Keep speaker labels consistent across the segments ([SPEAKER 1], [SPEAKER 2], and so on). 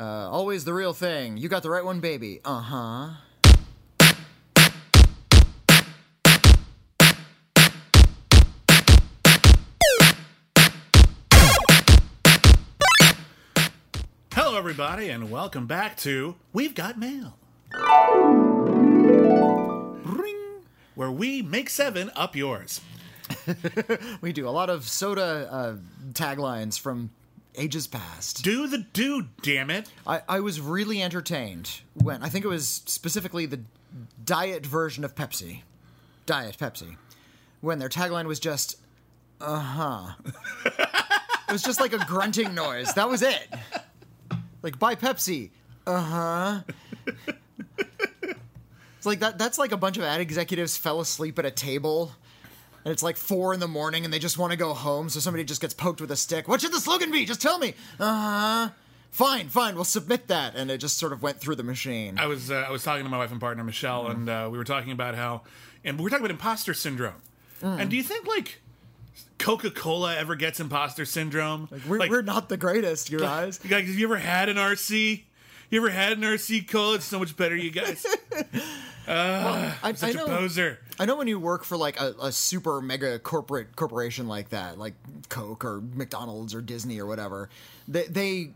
[SPEAKER 1] Uh, always the real thing. You got the right one, baby. Uh huh.
[SPEAKER 2] Hello, everybody, and welcome back to We've Got Mail. Ring, where we make seven up yours.
[SPEAKER 1] We do a lot of soda uh, taglines from ages past.
[SPEAKER 2] Do the do, damn it.
[SPEAKER 1] I, I was really entertained when I think it was specifically the diet version of Pepsi, Diet Pepsi, when their tagline was just, uh huh. it was just like a grunting noise. That was it. Like buy Pepsi, uh huh. It's like that. That's like a bunch of ad executives fell asleep at a table. And it's like four in the morning, and they just want to go home. So somebody just gets poked with a stick. What should the slogan be? Just tell me. Uh huh. Fine, fine. We'll submit that, and it just sort of went through the machine.
[SPEAKER 2] I was uh, I was talking to my wife and partner Michelle, and uh, we were talking about how, and we were talking about imposter syndrome. And do you think like Coca Cola ever gets imposter syndrome?
[SPEAKER 1] We're,
[SPEAKER 2] like,
[SPEAKER 1] we're not the greatest, you guys.
[SPEAKER 2] Guys, have you ever had an RC? You ever had an RC cola? It's so much better, you guys.
[SPEAKER 1] Ah, I, I
[SPEAKER 2] Such a
[SPEAKER 1] know.
[SPEAKER 2] poser.
[SPEAKER 1] I know when you work for like a, a super mega corporate corporation like that, like Coke or McDonald's or Disney or whatever, they, they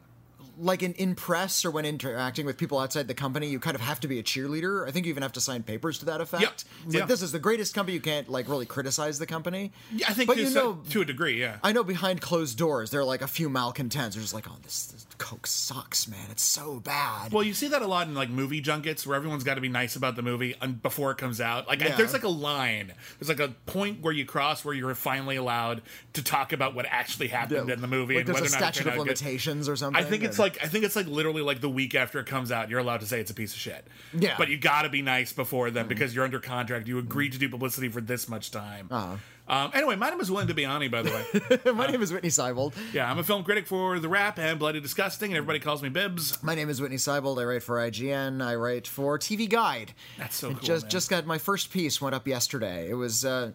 [SPEAKER 1] like in, in press or when interacting with people outside the company, you kind of have to be a cheerleader. I think you even have to sign papers to that effect.
[SPEAKER 2] Yeah.
[SPEAKER 1] It's
[SPEAKER 2] Yeah.
[SPEAKER 1] This is the greatest company. You can't like really criticize the company.
[SPEAKER 2] Yeah, I think
[SPEAKER 1] but
[SPEAKER 2] to,
[SPEAKER 1] you know,
[SPEAKER 2] to a degree, yeah.
[SPEAKER 1] I know behind closed doors, there are like a few malcontents. They're just like, oh, this, this Coke sucks, man. It's so bad.
[SPEAKER 2] Well, you see that a lot in like movie junkets where everyone's got to be nice about the movie un- before it comes out. Like,
[SPEAKER 1] Yeah.
[SPEAKER 2] there's like a line, there's like a point where you cross where you're finally allowed to talk about what actually happened in the movie
[SPEAKER 1] like
[SPEAKER 2] and whether
[SPEAKER 1] a
[SPEAKER 2] or not
[SPEAKER 1] statute of
[SPEAKER 2] out good.
[SPEAKER 1] limitations or something.
[SPEAKER 2] I think it's like I think it's like literally like the week after it comes out, you're allowed to say it's a piece of shit.
[SPEAKER 1] Yeah.
[SPEAKER 2] but you got to be nice before then because you're under contract. You agreed to do publicity for this much time.
[SPEAKER 1] Uh-huh.
[SPEAKER 2] Um, anyway, my name is William Bibbiani, by the way.
[SPEAKER 1] My name is Whitney Seibold.
[SPEAKER 2] yeah, I'm a film critic for The Wrap and Bloody Disgusting, and everybody calls me Bibbs.
[SPEAKER 1] My name is Whitney Seibold. I write for IGN. I write for TV Guide.
[SPEAKER 2] That's so cool,
[SPEAKER 1] Just
[SPEAKER 2] man.
[SPEAKER 1] just got my first piece went up yesterday. It was uh,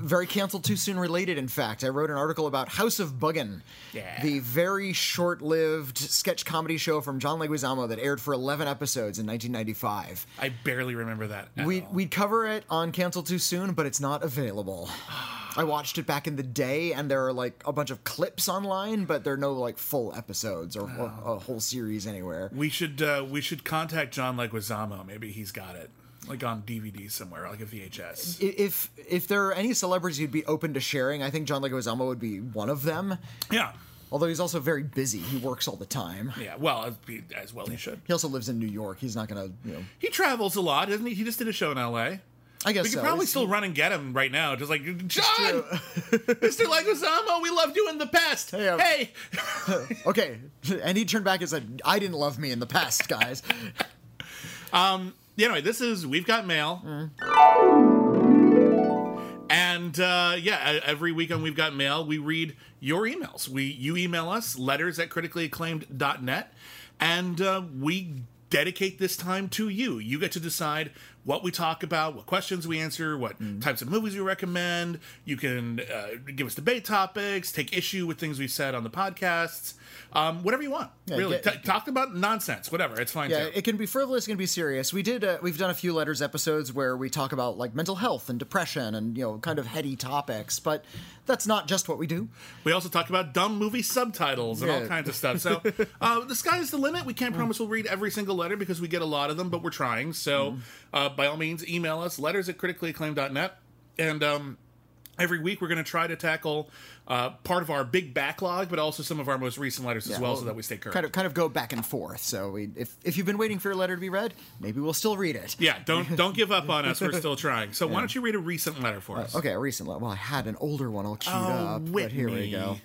[SPEAKER 1] very canceled too soon related. In fact, I wrote an article about House of Buggin,
[SPEAKER 2] Yeah.
[SPEAKER 1] the very short-lived sketch comedy show from John Leguizamo that aired for 11 episodes in 1995.
[SPEAKER 2] I barely remember that.
[SPEAKER 1] We we'd cover it on Cancel Too Soon, but it's not available. I watched it back in the day, and there are like a bunch of clips online, but there are no like full episodes or, or a whole series anywhere.
[SPEAKER 2] We should uh, we should contact John Leguizamo. Maybe he's got it, like on DVD somewhere, like a VHS.
[SPEAKER 1] If if there are any celebrities who'd be open to sharing, I think John Leguizamo would be one of them.
[SPEAKER 2] Yeah,
[SPEAKER 1] Although he's also very busy, he works all the time.
[SPEAKER 2] yeah. Well, as- well he should.
[SPEAKER 1] He also lives in New York. He's not gonna, you know.
[SPEAKER 2] He travels a lot, doesn't he? He just did a show in L.A.
[SPEAKER 1] I guess
[SPEAKER 2] We could
[SPEAKER 1] so.
[SPEAKER 2] probably still run and get him right now, just like John, Mr. Leguizamo. We loved you in the past.
[SPEAKER 1] Hey, um,
[SPEAKER 2] hey.
[SPEAKER 1] Okay, and he turned back and said, "I didn't love me in the past, guys."
[SPEAKER 2] Yeah, anyway, this is We've Got Mail. And uh, yeah, every week on We've Got Mail, we read your emails. We You email us, letters at criticallyacclaimed.net, and uh, we dedicate this time to you. You get to decide what we talk about, what questions we answer, what types of movies we recommend. You can uh, give us debate topics, take issue with things we've said on the podcasts, um, whatever you want. really,
[SPEAKER 1] get-
[SPEAKER 2] T- talk about nonsense, whatever. It's fine
[SPEAKER 1] Yeah,
[SPEAKER 2] too.
[SPEAKER 1] it can be frivolous, it can be serious. We did, uh, we've done a few letters episodes where we talk about like mental health and depression and you know kind of heady topics, but that's not just what we do.
[SPEAKER 2] We also talk about dumb movie subtitles and all kinds of stuff. So uh, the sky is the limit. We can't promise we'll read every single letter because we get a lot of them, but we're trying. So uh, by all means, email us letters at criticallyacclaimed.net. And um, every week we're going to try to tackle uh, part of our big backlog, but also some of our most recent letters as well, so that we stay current.
[SPEAKER 1] Kind of, kind of go back and forth. So we, if if you've been waiting for your letter to be read, maybe we'll still read it.
[SPEAKER 2] yeah, don't don't give up on us. We're still trying. So why don't you read a recent letter for us?
[SPEAKER 1] Okay, a recent letter. Well, I had an older one all queued
[SPEAKER 2] Oh,
[SPEAKER 1] up, but here we go.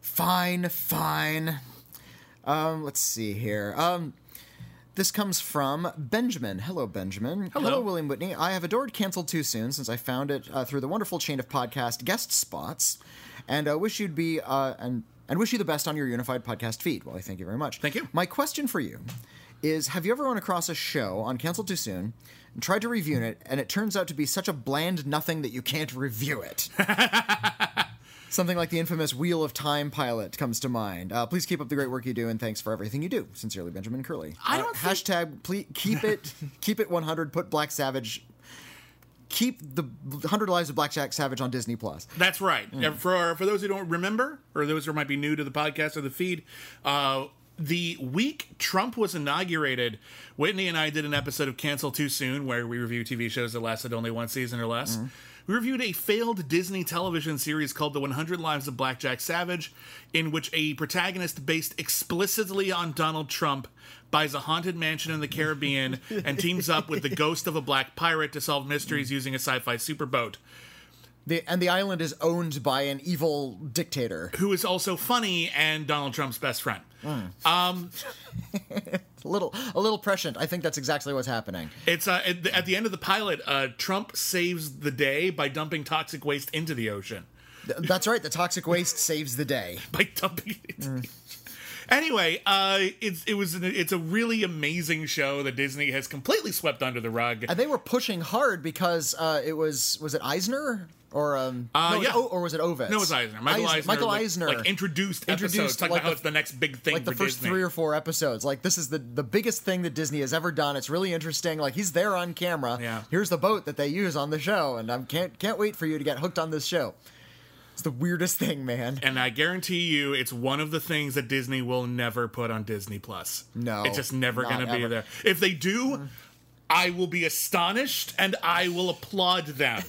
[SPEAKER 1] Fine, fine. Um, let's see here. Um, this comes from Benjamin. Hello, Benjamin.
[SPEAKER 2] Hello.
[SPEAKER 1] William Whitney. I have adored Cancelled Too Soon since I found it uh, through the wonderful chain of podcast guest spots, and uh, wish you'd be uh, and and wish you the best on your unified podcast feed. Well, I thank you very much.
[SPEAKER 2] Thank you.
[SPEAKER 1] My question for you is: Have you ever run across a show on Cancelled Too Soon? And tried to review it, and it turns out to be such a bland nothing that you can't review it. Something like the infamous Wheel of Time pilot comes to mind. Uh, please keep up the great work you do, and thanks for everything you do. Sincerely, Benjamin Curley.
[SPEAKER 2] I
[SPEAKER 1] Uh,
[SPEAKER 2] don't think-
[SPEAKER 1] hashtag please keep it keep it 100. Put Black Savage. Keep the 100 Lives of Black Jack Savage on Disney Plus.
[SPEAKER 2] That's right. Uh, For for those who don't remember, or those who might be new to the podcast or the feed, uh, the week Trump was inaugurated, Whitney and I did an episode of Cancel Too Soon, where we review TV shows that lasted only one season or less. We reviewed a failed Disney television series called The 100 Lives of Blackjack Savage, in which a protagonist based explicitly on Donald Trump buys a haunted mansion in the Caribbean and teams up with the ghost of a black pirate to solve mysteries using a sci fi superboat.
[SPEAKER 1] The, and the island is owned by an evil dictator.
[SPEAKER 2] who is also funny and Donald Trump's best friend. Um,
[SPEAKER 1] A little, a little prescient. I think that's exactly what's happening.
[SPEAKER 2] it's uh, at, the, at the end of the pilot, uh, Trump saves the day by dumping toxic waste into the ocean.
[SPEAKER 1] Th- That's right. The toxic waste saves the day.
[SPEAKER 2] By dumping it. Anyway, uh, it's it was an, it's a really amazing show that Disney has completely swept under the rug.
[SPEAKER 1] And they were pushing hard because uh, it was was it Eisner or um
[SPEAKER 2] Uh,
[SPEAKER 1] no, was
[SPEAKER 2] yeah.
[SPEAKER 1] O- or was it Ovitz?
[SPEAKER 2] no, it was Eisner. Michael
[SPEAKER 1] Eis-
[SPEAKER 2] Eisner.
[SPEAKER 1] Michael
[SPEAKER 2] like,
[SPEAKER 1] Eisner.
[SPEAKER 2] like introduced,
[SPEAKER 1] Introduced,
[SPEAKER 2] episodes, talking
[SPEAKER 1] like
[SPEAKER 2] about how
[SPEAKER 1] the-
[SPEAKER 2] it's the next big thing
[SPEAKER 1] like the first
[SPEAKER 2] Disney.
[SPEAKER 1] three or four episodes. Like this is the the biggest thing that Disney has ever done. It's really interesting. Like he's there on camera.
[SPEAKER 2] Yeah.
[SPEAKER 1] Here's the boat that they use on the show, and I can't can't wait for you to get hooked on this show. It's the weirdest thing, man.
[SPEAKER 2] and I guarantee you, it's one of the things that Disney will never put on Disney Plus.
[SPEAKER 1] No,
[SPEAKER 2] it's just never going to be there. If they do, I will be astonished and I will applaud them.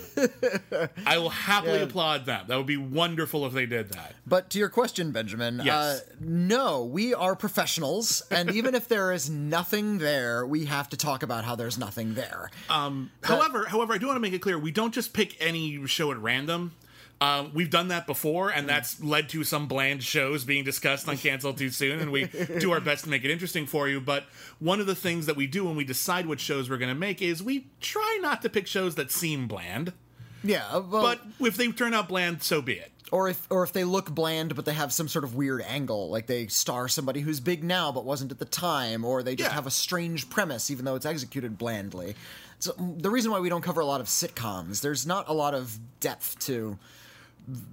[SPEAKER 2] I will happily
[SPEAKER 1] Yeah.
[SPEAKER 2] applaud them. That would be wonderful if they did that.
[SPEAKER 1] But to your question, Benjamin,
[SPEAKER 2] Yes.
[SPEAKER 1] uh, no, we are professionals, and even if there is nothing there, we have to talk about how there's nothing there.
[SPEAKER 2] However, however, I do want to make it clear we don't just pick any show at random. Um, we've done that before, and that's led to some bland shows being discussed on Cancel Too Soon, and we do our best to make it interesting for you. But one of the things that we do when we decide what shows we're going to make is we try not to pick shows that seem bland.
[SPEAKER 1] yeah, uh, well,
[SPEAKER 2] But if they turn out bland, so be it.
[SPEAKER 1] or if or if they look bland but they have some sort of weird angle, like they star somebody who's big now but wasn't at the time, or they just
[SPEAKER 2] Yeah.
[SPEAKER 1] have a strange premise even though it's executed blandly. So mm, the reason why we don't cover a lot of sitcoms, there's not a lot of depth to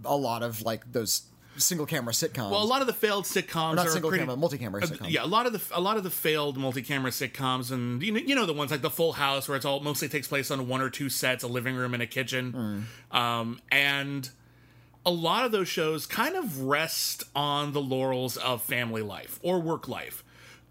[SPEAKER 1] a lot of like those single camera sitcoms.
[SPEAKER 2] Well, a lot of the failed sitcoms
[SPEAKER 1] not
[SPEAKER 2] are
[SPEAKER 1] single
[SPEAKER 2] pretty,
[SPEAKER 1] camera, multi-camera
[SPEAKER 2] uh,
[SPEAKER 1] sitcoms.
[SPEAKER 2] Yeah, a lot of the a lot of the failed multi-camera sitcoms, and you know, you know the ones like the Full House, where it's all mostly takes place on one or two sets, a living room and a kitchen,
[SPEAKER 1] Hmm.
[SPEAKER 2] um, and a lot of those shows kind of rest on the laurels of family life or work life.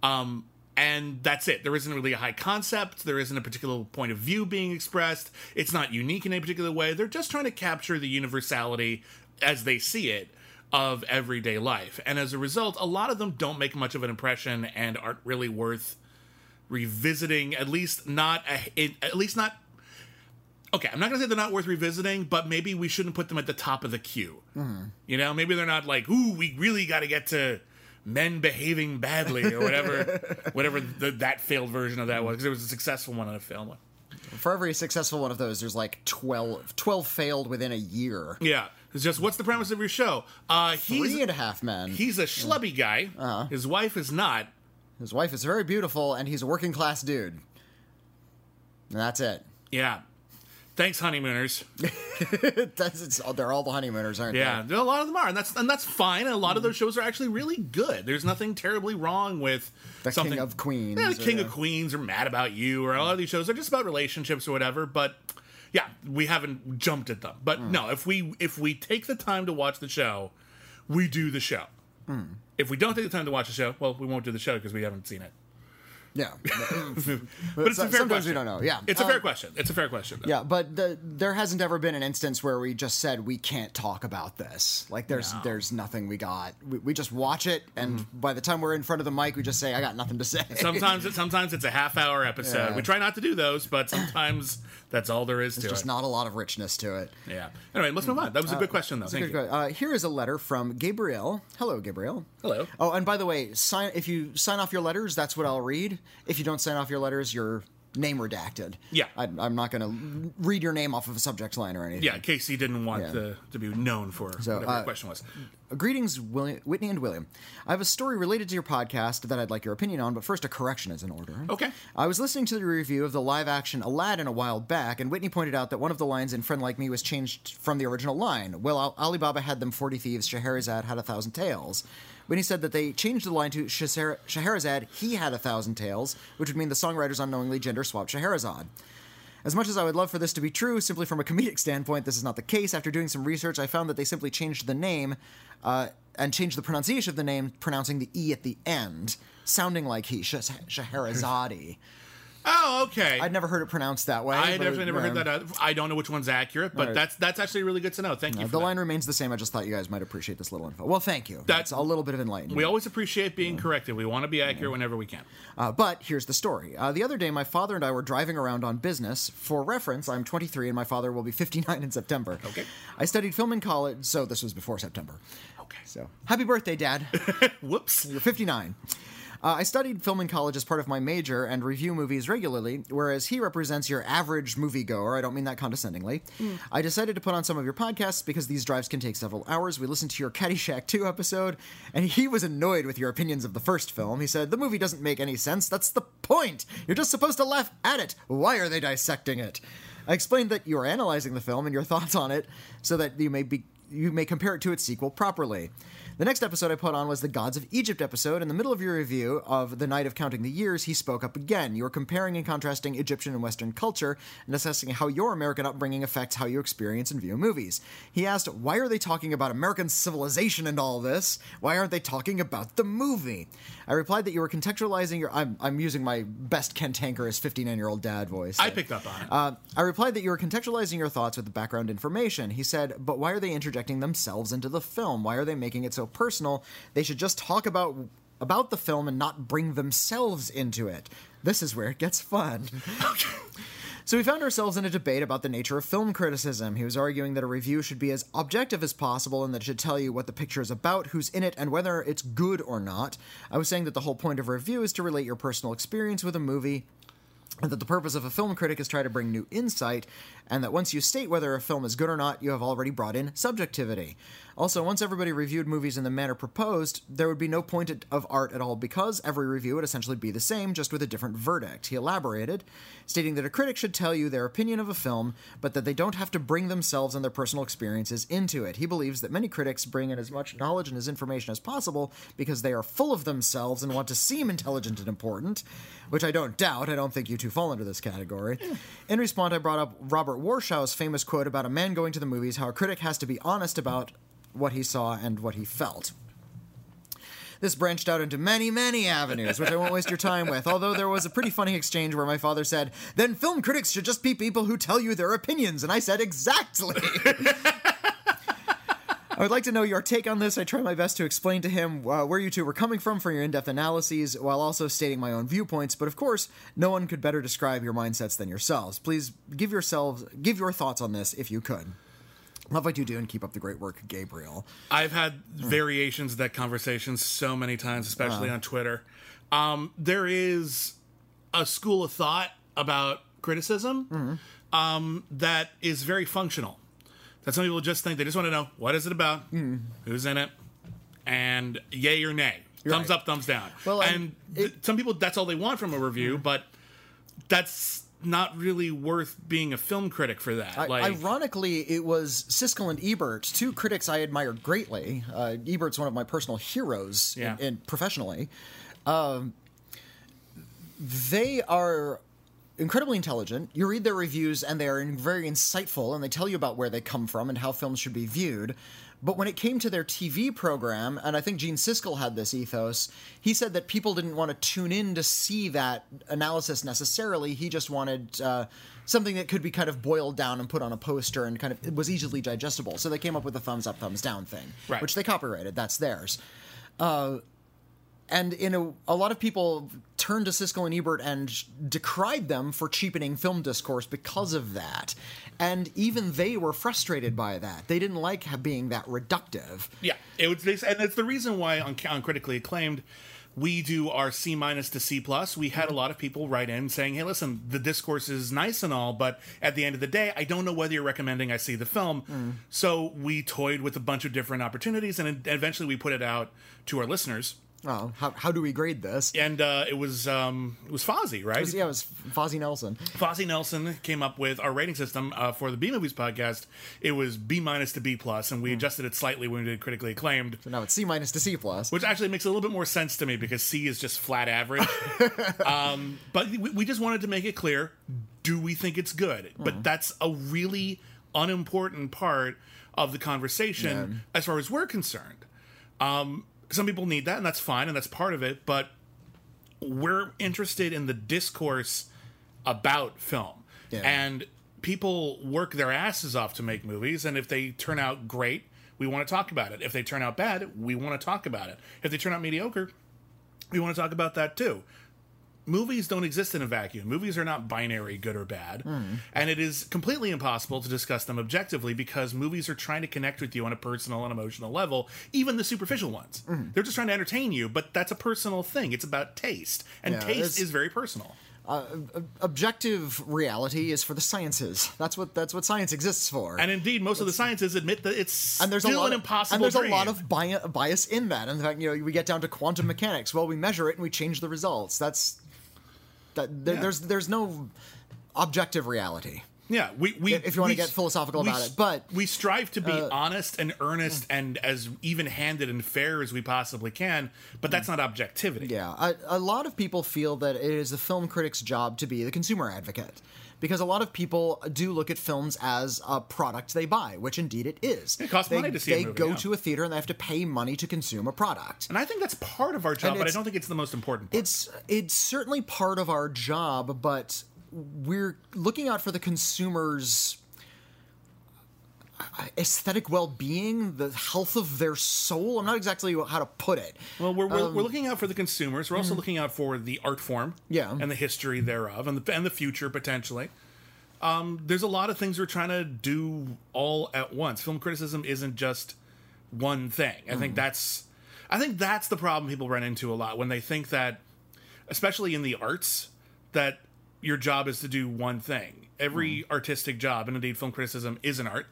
[SPEAKER 2] Um, and that's it. There isn't really a high concept. There isn't a particular point of view being expressed. It's not unique in a particular way. They're just trying to capture the universality as they see it of everyday life. And as a result, a lot of them don't make much of an impression and aren't really worth revisiting. At least not a, at least not. Okay, I'm not gonna say they're not worth revisiting, but maybe we shouldn't put them at the top of the queue. Mm-hmm. You know, maybe they're not like, ooh, we really got to get to men behaving badly or whatever, whatever the, that failed version of that was. Because it was a successful one and a failed one.
[SPEAKER 1] For every successful one of those, there's like 12, 12 failed within a year.
[SPEAKER 2] Yeah, it's just what's the premise of your show? Uh, he's
[SPEAKER 1] Three and a half men.
[SPEAKER 2] he's a schlubby guy.
[SPEAKER 1] Uh-huh.
[SPEAKER 2] His wife is not.
[SPEAKER 1] His wife is very beautiful, and he's a working class dude. And that's it.
[SPEAKER 2] Yeah. Thanks, honeymooners.
[SPEAKER 1] oh, they're all the honeymooners, aren't
[SPEAKER 2] Yeah,
[SPEAKER 1] they?
[SPEAKER 2] Yeah, a lot of them are, and that's and that's fine. And a lot of those shows are actually really good. There's nothing terribly wrong with
[SPEAKER 1] The
[SPEAKER 2] something.
[SPEAKER 1] King of Queens.
[SPEAKER 2] Yeah, the King of Queens or Mad About You, or a lot of these shows are just about relationships or whatever. But yeah, we haven't jumped at them. But no, if we if we take the time to watch the show, we do the show. Hmm. If we don't take the time to watch the show, well, we won't do the show because we haven't seen it.
[SPEAKER 1] Yeah.
[SPEAKER 2] But it's
[SPEAKER 1] So-
[SPEAKER 2] a fair
[SPEAKER 1] sometimes
[SPEAKER 2] question.
[SPEAKER 1] we don't know, yeah.
[SPEAKER 2] it's a
[SPEAKER 1] Um,
[SPEAKER 2] fair question. It's a fair question. though.
[SPEAKER 1] Yeah, but the, there hasn't ever been an instance where we just said we can't talk about this. Like there's
[SPEAKER 2] No.
[SPEAKER 1] there's nothing we got. We, we just watch it, and by the time we're in front of the mic, we just say I got nothing to say.
[SPEAKER 2] Sometimes it, sometimes it's a half hour episode.
[SPEAKER 1] Yeah.
[SPEAKER 2] We try not to do those, but sometimes that's all there is to
[SPEAKER 1] There's just
[SPEAKER 2] it.
[SPEAKER 1] not a lot of richness to it.
[SPEAKER 2] Yeah. Anyway, let's move on. That was a good question, though. Thank you.
[SPEAKER 1] Uh, here is a letter from Gabriel. Hello, Gabriel.
[SPEAKER 2] Hello.
[SPEAKER 1] Oh, and by the way, sign if you sign off your letters, that's what I'll read. If you don't sign off your letters, you're name redacted.
[SPEAKER 2] Yeah.
[SPEAKER 1] I, I'm not going to read your name off of a subject line or anything.
[SPEAKER 2] Yeah, Casey didn't want
[SPEAKER 1] Yeah.
[SPEAKER 2] to, to be known for whatever
[SPEAKER 1] uh,
[SPEAKER 2] the question was.
[SPEAKER 1] Greetings, William, Whitney and William. I have a story related to your podcast that I'd like your opinion on, but first a correction is in order.
[SPEAKER 2] Okay.
[SPEAKER 1] I was listening to the review of the live action Aladdin a while back, and Whitney pointed out that one of the lines in Friend Like Me was changed from the original line. Well, Al- Alibaba had them 40 thieves, Scheherazade had a thousand tales. he said that they changed the line to Scheher- Scheherazade, he had a thousand tales, which would mean the songwriters unknowingly gender swapped Scheherazade. As much as I would love for this to be true, simply from a comedic standpoint, this is not the case. After doing some research, I found that they simply changed the name uh, and changed the pronunciation of the name, pronouncing the E at the end, sounding like he, Scheherazade.
[SPEAKER 2] Oh, okay.
[SPEAKER 1] I'd never heard it pronounced that way.
[SPEAKER 2] I definitely never
[SPEAKER 1] uh,
[SPEAKER 2] heard that. Out. I don't know which one's accurate, but
[SPEAKER 1] Right.
[SPEAKER 2] that's that's actually really good to know. Thank you.
[SPEAKER 1] uh,
[SPEAKER 2] For
[SPEAKER 1] The
[SPEAKER 2] that.
[SPEAKER 1] line remains the same. I just thought you guys might appreciate this little info. Well, thank you.
[SPEAKER 2] That-
[SPEAKER 1] That's a little bit of enlightenment.
[SPEAKER 2] We always appreciate being corrected. We want to be accurate whenever we can.
[SPEAKER 1] Uh, but here's the story. Uh, the other day, my father and I were driving around on business. For reference, I'm 23 and my father will be 59 in September.
[SPEAKER 2] Okay.
[SPEAKER 1] I studied film in college, so this was before September.
[SPEAKER 2] Okay.
[SPEAKER 1] So, happy birthday, Dad.
[SPEAKER 2] Whoops.
[SPEAKER 1] You're 59. Uh, I studied film in college as part of my major and review movies regularly, whereas he represents your average moviegoer. I don't mean that condescendingly. I decided to put on some of your podcasts because these drives can take several hours. We listened to your Caddyshack 2 episode, and he was annoyed with your opinions of the first film. He said, The movie doesn't make any sense. That's the point. You're just supposed to laugh at it. Why are they dissecting it? I explained that you are analyzing the film and your thoughts on it so that you may be you may compare it to its sequel properly. The next episode I put on was the Gods of Egypt episode. In the middle of your review of The Night of Counting the Years, he spoke up again. You were comparing and contrasting Egyptian and Western culture and assessing how your American upbringing affects how you experience and view movies. He asked, Why are they talking about American civilization and all this? Why aren't they talking about the movie? I replied that you were contextualizing your. I'm, I'm using my best cantankerous 59 year old dad voice.
[SPEAKER 2] I picked up on it.
[SPEAKER 1] Uh, I replied that you were contextualizing your thoughts with the background information. He said, but why are they interjecting themselves into the film? Why are they making it so personal? They should just talk about about the film and not bring themselves into it. This is where it gets fun. So we found ourselves in a debate about the nature of film criticism. He was arguing that a review should be as objective as possible and that it should tell you what the picture is about, who's in it, and whether it's good or not. I was saying that the whole point of a review is to relate your personal experience with a movie and that the purpose of a film critic is try to bring new insight, and that once you state whether a film is good or not, you have already brought in subjectivity. Also, once everybody reviewed movies in the manner proposed, there would be no point of art at all because every review would essentially be the same, just with a different verdict. He elaborated, stating that a critic should tell you their opinion of a film, but that they don't have to bring themselves and their personal experiences into it. He believes that many critics bring in as much knowledge and as information as possible because they are full of themselves and want to seem intelligent and important, which I don't doubt. I don't think you two fall into this category. In response, I brought up Robert Warshow's famous quote about a man going to the movies, how a critic has to be honest about what he saw and what he felt. This branched out into many, many avenues, which I won't waste your time with. Although there was a pretty funny exchange where my father said, Then film critics should just be people who tell you their opinions. And I said, Exactly. I would like to know your take on this. I try my best to explain to him uh, where you two were coming from for your in depth analyses while also stating my own viewpoints. But of course, no one could better describe your mindsets than yourselves. Please give yourselves give your thoughts on this if you could. Love what you do and keep up the great work, Gabriel.
[SPEAKER 2] I've had variations of that conversation so many times, especially on Twitter. Um, there is a school of thought about criticism um, that is very functional. That some people just think they just want to know what is it about, who's in it, and yay or nay, thumbs
[SPEAKER 1] right.
[SPEAKER 2] up, thumbs down.
[SPEAKER 1] Well,
[SPEAKER 2] and
[SPEAKER 1] and
[SPEAKER 2] th- some people that's all they want from a review, but that's not really worth being a film critic for that.
[SPEAKER 1] I-
[SPEAKER 2] like,
[SPEAKER 1] Ironically, it was Siskel and Ebert, two critics I admire greatly. Uh, Ebert's one of my personal heroes,
[SPEAKER 2] Yeah.
[SPEAKER 1] in, professionally. Um, they are incredibly intelligent. You read their reviews, and they are very insightful, and they tell you about where they come from and how films should be viewed. But when it came to their TV program, and I think Gene Siskel had this ethos, he said that people didn't want to tune in to see that analysis necessarily. He just wanted uh, something that could be kind of boiled down and put on a poster and kind of it was easily digestible. So they came up with the thumbs up, thumbs down thing,
[SPEAKER 2] Right.
[SPEAKER 1] which they copyrighted. That's theirs. Uh, and in a, a lot of people turned to Siskel and Ebert and decried them for cheapening film discourse because of that. And even they were frustrated by that. They didn't like being that reductive.
[SPEAKER 2] Yeah, it was, and it's the reason why on, on critically acclaimed, we do our C minus to C plus. We
[SPEAKER 1] Mm-hmm.
[SPEAKER 2] had a lot of people write in saying, "Hey, listen, the discourse is nice and all, but at the end of the day, I don't know whether you're recommending I see the film."
[SPEAKER 1] Mm.
[SPEAKER 2] So we toyed with a bunch of different opportunities, and eventually we put it out to our listeners.
[SPEAKER 1] Oh, how, how do we grade this?
[SPEAKER 2] And uh, it was um, it was Fozzie, right?
[SPEAKER 1] Yeah, it was Fozzie Nelson.
[SPEAKER 2] Fozzie Nelson came up with our rating system uh, for the B Movies podcast. It was B minus to B plus, and we
[SPEAKER 1] Hmm.
[SPEAKER 2] adjusted it slightly when we did critically acclaimed.
[SPEAKER 1] So now it's C minus to C plus.
[SPEAKER 2] which actually makes a little bit more sense to me because C is just flat average. um, but we, we just wanted to make it clear: do we think it's good? But that's a really unimportant part of the conversation as far as we're concerned. Um, some people need that, and that's fine, and that's part of it. But we're interested in the discourse about film,
[SPEAKER 1] Yeah.
[SPEAKER 2] and people work their asses off to make movies, and if they turn out great, we want to talk about it. If they turn out bad, we want to talk about it. If they turn out mediocre, we want to talk about that too. Movies don't exist in a vacuum. Movies are not binary, good or bad. Hmm. And it is completely impossible to discuss them objectively because movies are trying to connect with you on a personal and emotional level, even the superficial ones. Hmm. They're just trying to entertain you, but that's a personal thing. It's about taste. And
[SPEAKER 1] Yeah,
[SPEAKER 2] taste is very personal.
[SPEAKER 1] Uh, uh, objective reality is for the sciences. That's what that's what science exists for.
[SPEAKER 2] And indeed, most of the sciences admit that it's
[SPEAKER 1] and there's
[SPEAKER 2] still
[SPEAKER 1] a lot
[SPEAKER 2] an
[SPEAKER 1] of,
[SPEAKER 2] impossible
[SPEAKER 1] and there's
[SPEAKER 2] dream.
[SPEAKER 1] a lot of bi- bias in that. In the fact, you know, we get down to quantum mechanics. Well, we measure it and we change the results. That's that. There,
[SPEAKER 2] Yeah.
[SPEAKER 1] There's there's no objective reality.
[SPEAKER 2] Yeah, we, we
[SPEAKER 1] If you wanna get philosophical
[SPEAKER 2] we
[SPEAKER 1] about it, but- uh,
[SPEAKER 2] we strive to be honest and earnest and as even-handed and fair as we possibly can. But that's not objectivity.
[SPEAKER 1] Yeah, a, a lot of people feel that it is the film critic's job to be the consumer advocate. Because a lot of people do look at films as a product they buy, which indeed it is.
[SPEAKER 2] It costs
[SPEAKER 1] they,
[SPEAKER 2] money to see a
[SPEAKER 1] They
[SPEAKER 2] movie,
[SPEAKER 1] go
[SPEAKER 2] yeah.
[SPEAKER 1] to a theater and they have to pay money to consume a product.
[SPEAKER 2] And I think that's part of our job, but I don't think it's the most important. Part.
[SPEAKER 1] It's it's certainly part of our job, but we're looking out for the consumer's aesthetic well-being, the health of their soul. I'm not exactly how to put it.
[SPEAKER 2] Well, we're, we're, we're looking out for the consumers. We're also looking out for the art form,
[SPEAKER 1] Um, mm-hmm. Yeah.
[SPEAKER 2] and the history thereof, and the and the future potentially. Um, there's a lot of things we're trying to do all at once. Film criticism isn't just one thing. I
[SPEAKER 1] Mm-hmm.
[SPEAKER 2] think that's I think that's the problem people run into a lot when they think that, especially in the arts, that your job is to do one thing. Every
[SPEAKER 1] Mm-hmm.
[SPEAKER 2] artistic job, and indeed film criticism, is an art.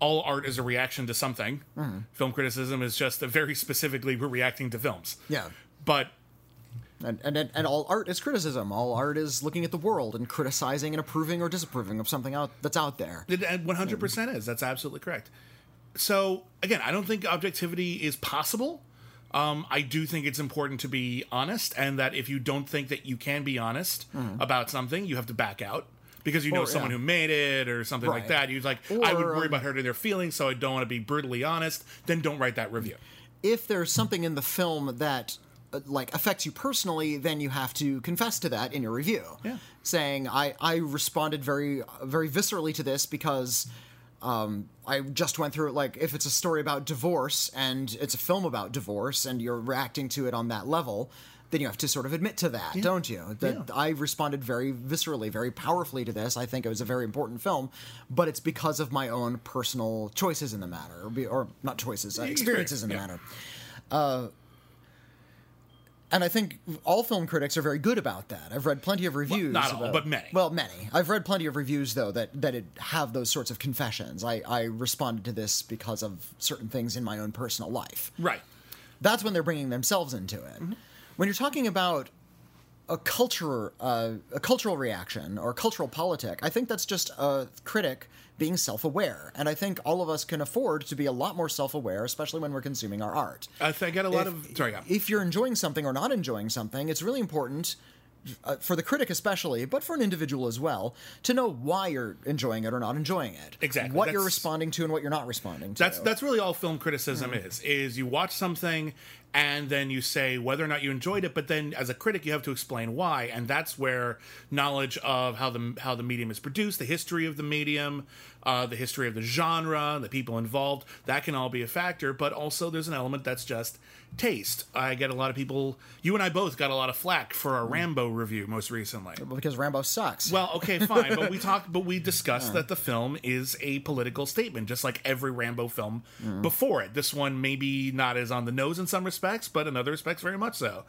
[SPEAKER 2] All art is a reaction to something.
[SPEAKER 1] Mm-hmm.
[SPEAKER 2] Film criticism is just a very specifically we're reacting to films.
[SPEAKER 1] Yeah.
[SPEAKER 2] But
[SPEAKER 1] And, and and all art is criticism. All art is looking at the world and criticizing and approving or disapproving of something out that's out there.
[SPEAKER 2] it it 100% is. That's absolutely correct. So, again, I don't think objectivity is possible. Um, I do think it's important to be honest, and that if you don't think that you can be honest about something, you have to back out because you know.
[SPEAKER 1] Or,
[SPEAKER 2] someone
[SPEAKER 1] yeah.
[SPEAKER 2] who made it or something like that. You're like, I would worry about hurting their feelings, so I don't want to be brutally honest. Then don't write that review.
[SPEAKER 1] If there's something in the film that uh, like affects you personally, then you have to confess to that in your review.
[SPEAKER 2] Yeah.
[SPEAKER 1] Saying I I responded very very viscerally to this because um, I just went through it. Like if it's a story about divorce and it's a film about divorce and you're reacting to it on that level. Then you have to sort of admit to that, don't you? That
[SPEAKER 2] Yeah.
[SPEAKER 1] I responded very viscerally, very powerfully to this. I think it was a very important film, but it's because of my own personal choices in the matter, or, be, or not choices, uh, experiences in the
[SPEAKER 2] yeah.
[SPEAKER 1] matter. Uh, and I think all film critics are very good about that. I've read plenty of reviews.
[SPEAKER 2] not all, but many.
[SPEAKER 1] Well, many. I've read plenty of reviews though that that it have those sorts of confessions. I, I responded to this because of certain things in my own personal life.
[SPEAKER 2] Right.
[SPEAKER 1] That's when they're bringing themselves into it.
[SPEAKER 2] Mm-hmm.
[SPEAKER 1] When you're talking about a culture, uh, a cultural reaction or cultural politic, I think that's just a critic being self-aware, and I think all of us can afford to be a lot more self-aware, especially when we're consuming our art.
[SPEAKER 2] I, th- I get a lot
[SPEAKER 1] If-
[SPEAKER 2] of. Sorry, yeah.
[SPEAKER 1] If you're enjoying something or not enjoying something, it's really important. Uh, for the critic especially, but for an individual as well, to know why you're enjoying it or not enjoying it.
[SPEAKER 2] Exactly,
[SPEAKER 1] What you're responding to and what you're not responding to.
[SPEAKER 2] That's that's really all film criticism is. Is you watch something and then you say whether or not you enjoyed it, but then as a critic you have to explain why, and that's where knowledge of how the how the medium is produced, the history of the medium, uh, the history of the genre, the people involved, that can all be a factor. But also there's an element that's just taste. I get a lot of people. You and I both got a lot of flack for our Rambo review most recently.
[SPEAKER 1] because Rambo sucks.
[SPEAKER 2] Well, okay, fine, but we talked, but we discussed that the film is a political statement, just like every Rambo film before it. This one maybe not as on the nose in some respects but in other respects, very much so.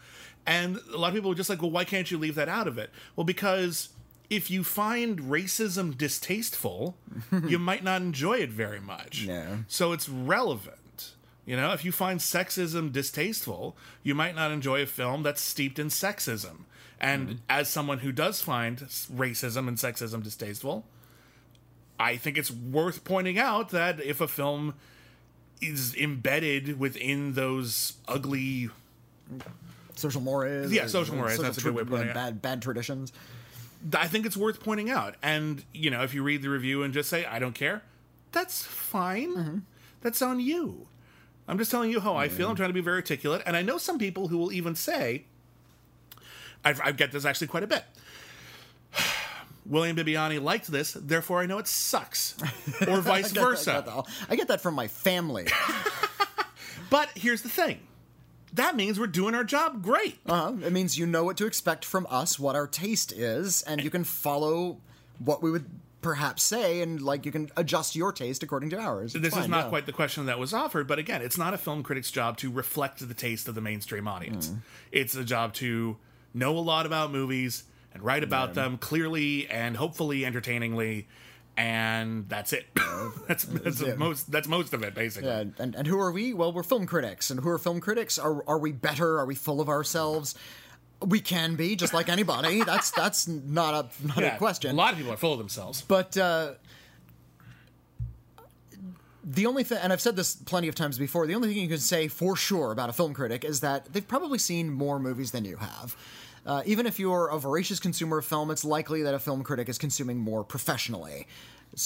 [SPEAKER 2] And a lot of people are just like, well, why can't you leave that out of it? Well, because if you find racism distasteful, you might not enjoy it very much.
[SPEAKER 1] Yeah.
[SPEAKER 2] So it's relevant. You know, if you find sexism distasteful, you might not enjoy a film that's steeped in sexism. And mm-hmm. as someone who does find racism and sexism distasteful, I think it's worth pointing out that if a film is embedded within those ugly
[SPEAKER 1] Social mores.
[SPEAKER 2] Yeah, social mores,
[SPEAKER 1] social
[SPEAKER 2] that's a good way of putting it.
[SPEAKER 1] Bad, bad traditions.
[SPEAKER 2] I think it's worth pointing out. And, you know, if you read the review and just say, I don't care, that's fine. Mm-hmm. That's on you. I'm just telling you how I feel. I'm trying to be very articulate. And I know some people who will even say, I've, I get this actually quite a bit. William Bibbiani liked this, therefore I know it sucks. Or vice
[SPEAKER 1] I
[SPEAKER 2] versa.
[SPEAKER 1] that- I get that from my family.
[SPEAKER 2] But here's the thing that means we're doing our job great.
[SPEAKER 1] Uh, it means you know what to expect from us, what our taste is, and you can follow what we would perhaps say, and like you can adjust your taste according to ours. It's
[SPEAKER 2] this is not
[SPEAKER 1] yeah.
[SPEAKER 2] quite the question that was offered, but again, it's not a film critic's job to reflect the taste of the mainstream audience.
[SPEAKER 1] Mm.
[SPEAKER 2] It's a job to know a lot about movies and write about them clearly and hopefully entertainingly, and that's it. that's that's
[SPEAKER 1] Yeah.
[SPEAKER 2] most that's most of it basically.
[SPEAKER 1] Yeah, and, and who are we? Well, we're film critics. And who are film critics? Are are we better? Are we full of ourselves? We can be, just like anybody. that's that's not a not
[SPEAKER 2] Yeah,
[SPEAKER 1] a question.
[SPEAKER 2] A lot of people are full of themselves.
[SPEAKER 1] But uh, the only thing, and I've said this plenty of times before, the only thing you can say for sure about a film critic is that they've probably seen more movies than you have. Uh, even if you're a voracious consumer of film, it's likely that a film critic is consuming more professionally,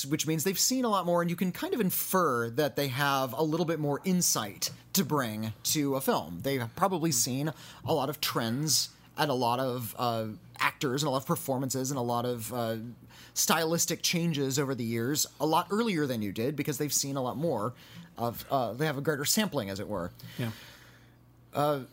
[SPEAKER 1] which means they've seen a lot more, and you can kind of infer that they have a little bit more insight to bring to a film. They've probably seen a lot of trends and a lot of uh, actors and a lot of performances and a lot of uh, stylistic changes over the years a lot earlier than you did because they've seen a lot more of uh, they have a greater sampling as it were
[SPEAKER 2] Yeah.
[SPEAKER 1] are,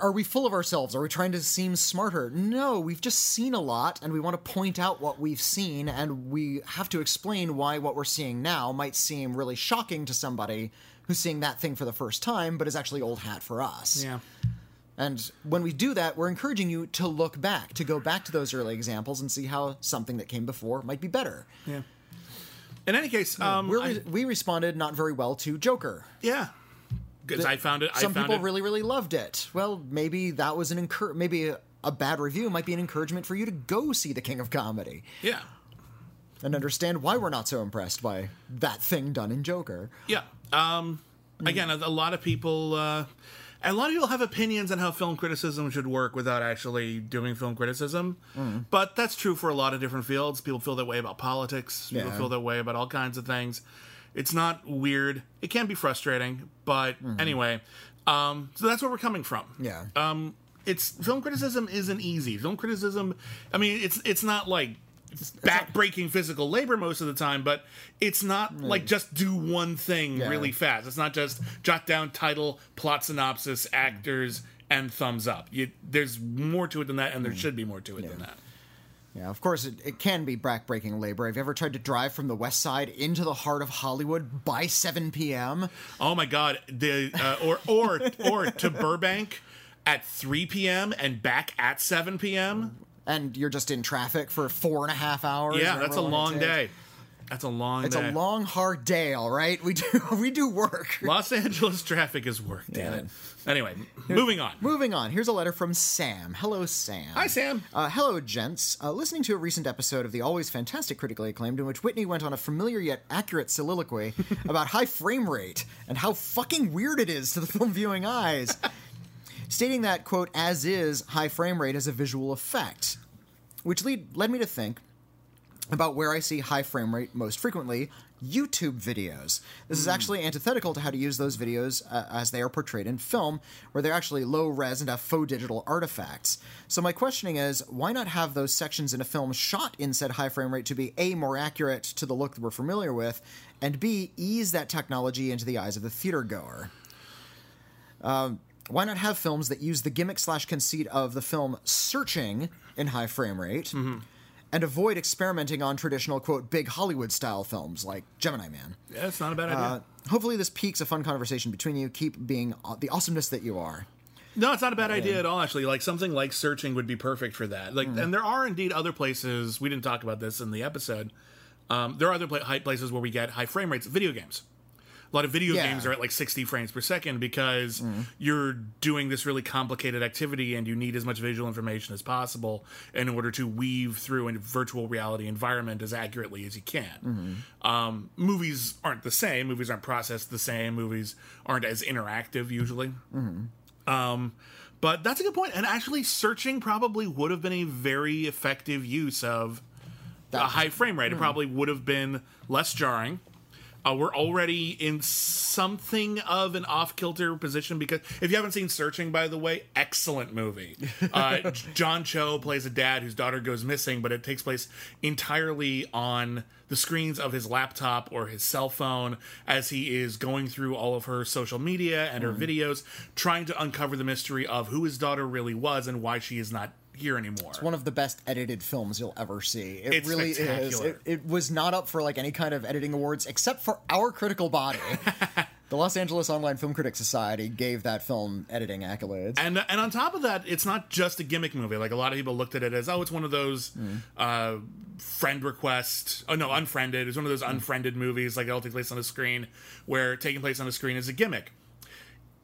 [SPEAKER 1] are we full of ourselves are we trying to seem smarter no we've just seen a lot and we want to point out what we've seen and we have to explain why what we're seeing now might seem really shocking to somebody who's seeing that thing for the first time but is actually old hat for us
[SPEAKER 2] Yeah.
[SPEAKER 1] And when we do that, we're encouraging you to look back, to go back to those early examples and see how something that came before might be better.
[SPEAKER 2] Yeah. In any case, um,
[SPEAKER 1] We're,
[SPEAKER 2] I-
[SPEAKER 1] we responded not very well to Joker.
[SPEAKER 2] yeah, because I found it. I
[SPEAKER 1] Some
[SPEAKER 2] found
[SPEAKER 1] people
[SPEAKER 2] it,
[SPEAKER 1] really, really loved it. Well, maybe that was an encour- maybe a, a bad review might be an encouragement for you to go see The King of Comedy
[SPEAKER 2] Yeah.
[SPEAKER 1] and understand why we're not so impressed by that thing done in Joker.
[SPEAKER 2] Yeah. Um, again, a, a lot of people, uh, and a lot of people have opinions on how film criticism should work without actually doing film criticism.
[SPEAKER 1] Mm.
[SPEAKER 2] But that's true for a lot of different fields. People feel that way about politics. People
[SPEAKER 1] Yeah.
[SPEAKER 2] feel that way about all kinds of things. It's not weird. It can be frustrating, but anyway. Um, so that's where we're coming from.
[SPEAKER 1] Mm-hmm. Yeah.
[SPEAKER 2] Um, it's film criticism isn't easy. Film criticism, I mean, it's it's not like backbreaking physical labor most of the time, but it's not like just do one thing
[SPEAKER 1] Yeah.
[SPEAKER 2] really fast. It's not just jot down title, plot synopsis, actors, and thumbs up. You, there's more to it than that, and there should be more to it than that.
[SPEAKER 1] Yeah, of course, it, it can be backbreaking labor. Have you ever tried to drive from the west side into the heart of Hollywood by 7 p.m.?
[SPEAKER 2] Oh my god, the uh, or or or to Burbank at 3 p.m. and back at 7 p.m.
[SPEAKER 1] and you're just in traffic for four and a half hours.
[SPEAKER 2] Yeah, that's a long day. That's a long
[SPEAKER 1] It's
[SPEAKER 2] day.
[SPEAKER 1] a long, hard day. All right, we do we do work.
[SPEAKER 2] Los Angeles traffic is work, damn
[SPEAKER 1] Yeah.
[SPEAKER 2] it. Anyway, moving on.
[SPEAKER 1] Moving on. Here's a letter from Sam. Hello, Sam.
[SPEAKER 2] Hi, Sam.
[SPEAKER 1] Uh, hello, gents. Uh, listening to a recent episode of the always fantastic critically acclaimed, in which Whitney went on a familiar yet accurate soliloquy about high frame rate and how fucking weird it is to the film viewing eyes, stating that quote as is high frame rate as a visual effect, which lead led me to think about where I see high frame rate most frequently YouTube videos. This is actually antithetical to how to use those videos uh, as they are portrayed in film, where they're actually low res and have faux digital artifacts. So, my questioning is why not have those sections in a film shot in said high frame rate to be A, more accurate to the look that we're familiar with, and B, ease that technology into the eyes of the theater goer? Um, why not have films that use the gimmick slash conceit of the film searching in high frame rate? and avoid experimenting on traditional, quote, big Hollywood style films like Gemini Man.
[SPEAKER 2] Yeah, it's not a bad idea.
[SPEAKER 1] Uh, hopefully, this piques a fun conversation between you. Keep being uh, the awesomeness that you are.
[SPEAKER 2] No, it's not a bad idea at all. Actually, like something like searching would be perfect for that. Like, and there are indeed other places. We didn't talk about this in the episode. Um, there are other pla- places where we get high frame rates. Video games. A lot of video
[SPEAKER 1] Yeah.
[SPEAKER 2] games are at like 60 frames per second because you're doing this really complicated activity and you need as much visual information as possible in order to weave through a virtual reality environment as accurately as you can. Um, movies aren't the same. Movies aren't processed the same. Movies aren't as interactive usually. Um, but that's a good point. And actually, searching probably would have been a very effective use of a high frame rate. It probably would have been less jarring. Uh, we're already in something of an off kilter position because if you haven't seen Searching, by the way, excellent movie. Uh, John Cho plays a dad whose daughter goes missing, but it takes place entirely on the screens of his laptop or his cell phone as he is going through all of her social media and her videos, trying to uncover the mystery of who his daughter really was and why she is not here anymore.
[SPEAKER 1] It's one of the best edited films you'll ever see. It
[SPEAKER 2] It's
[SPEAKER 1] really is. It, it was not up for like any kind of editing awards except for our critical body. the Los Angeles Online Film Critics Society gave that film editing accolades.
[SPEAKER 2] And and on top of that, it's not just a gimmick movie. Like a lot of people looked at it as, oh, it's one of those uh, friend request. Oh no, unfriended. It's one of those unfriended movies. Like it'll take place on a screen, where taking place on a screen is a gimmick.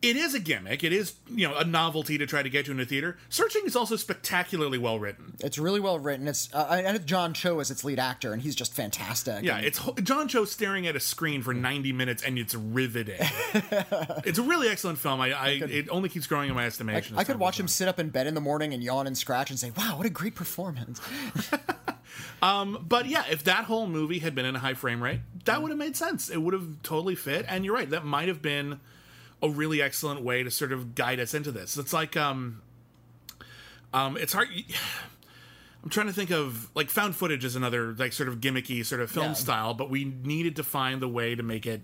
[SPEAKER 2] It is a gimmick. It is you know a novelty to try to get you in a theater. Searching is also spectacularly well written.
[SPEAKER 1] It's really well written. It's uh, and John Cho is its lead actor, and he's just fantastic.
[SPEAKER 2] Yeah,
[SPEAKER 1] And
[SPEAKER 2] it's John Cho staring at a screen for ninety minutes, and it's riveting. it's a really excellent film. I, I it only keeps growing in my estimation.
[SPEAKER 1] I
[SPEAKER 2] as
[SPEAKER 1] could watch him sit up in bed in the morning and yawn and scratch and say, "Wow, what a great performance!"
[SPEAKER 2] Um, But yeah, if that whole movie had been in a high frame rate, that would have made sense. It would have totally fit. And you're right, that might have been a really excellent way to sort of guide us into this. It's like um um it's hard I'm trying to think of like found footage is another like sort of gimmicky sort of film
[SPEAKER 1] Yeah.
[SPEAKER 2] style, but we needed to find the way to make it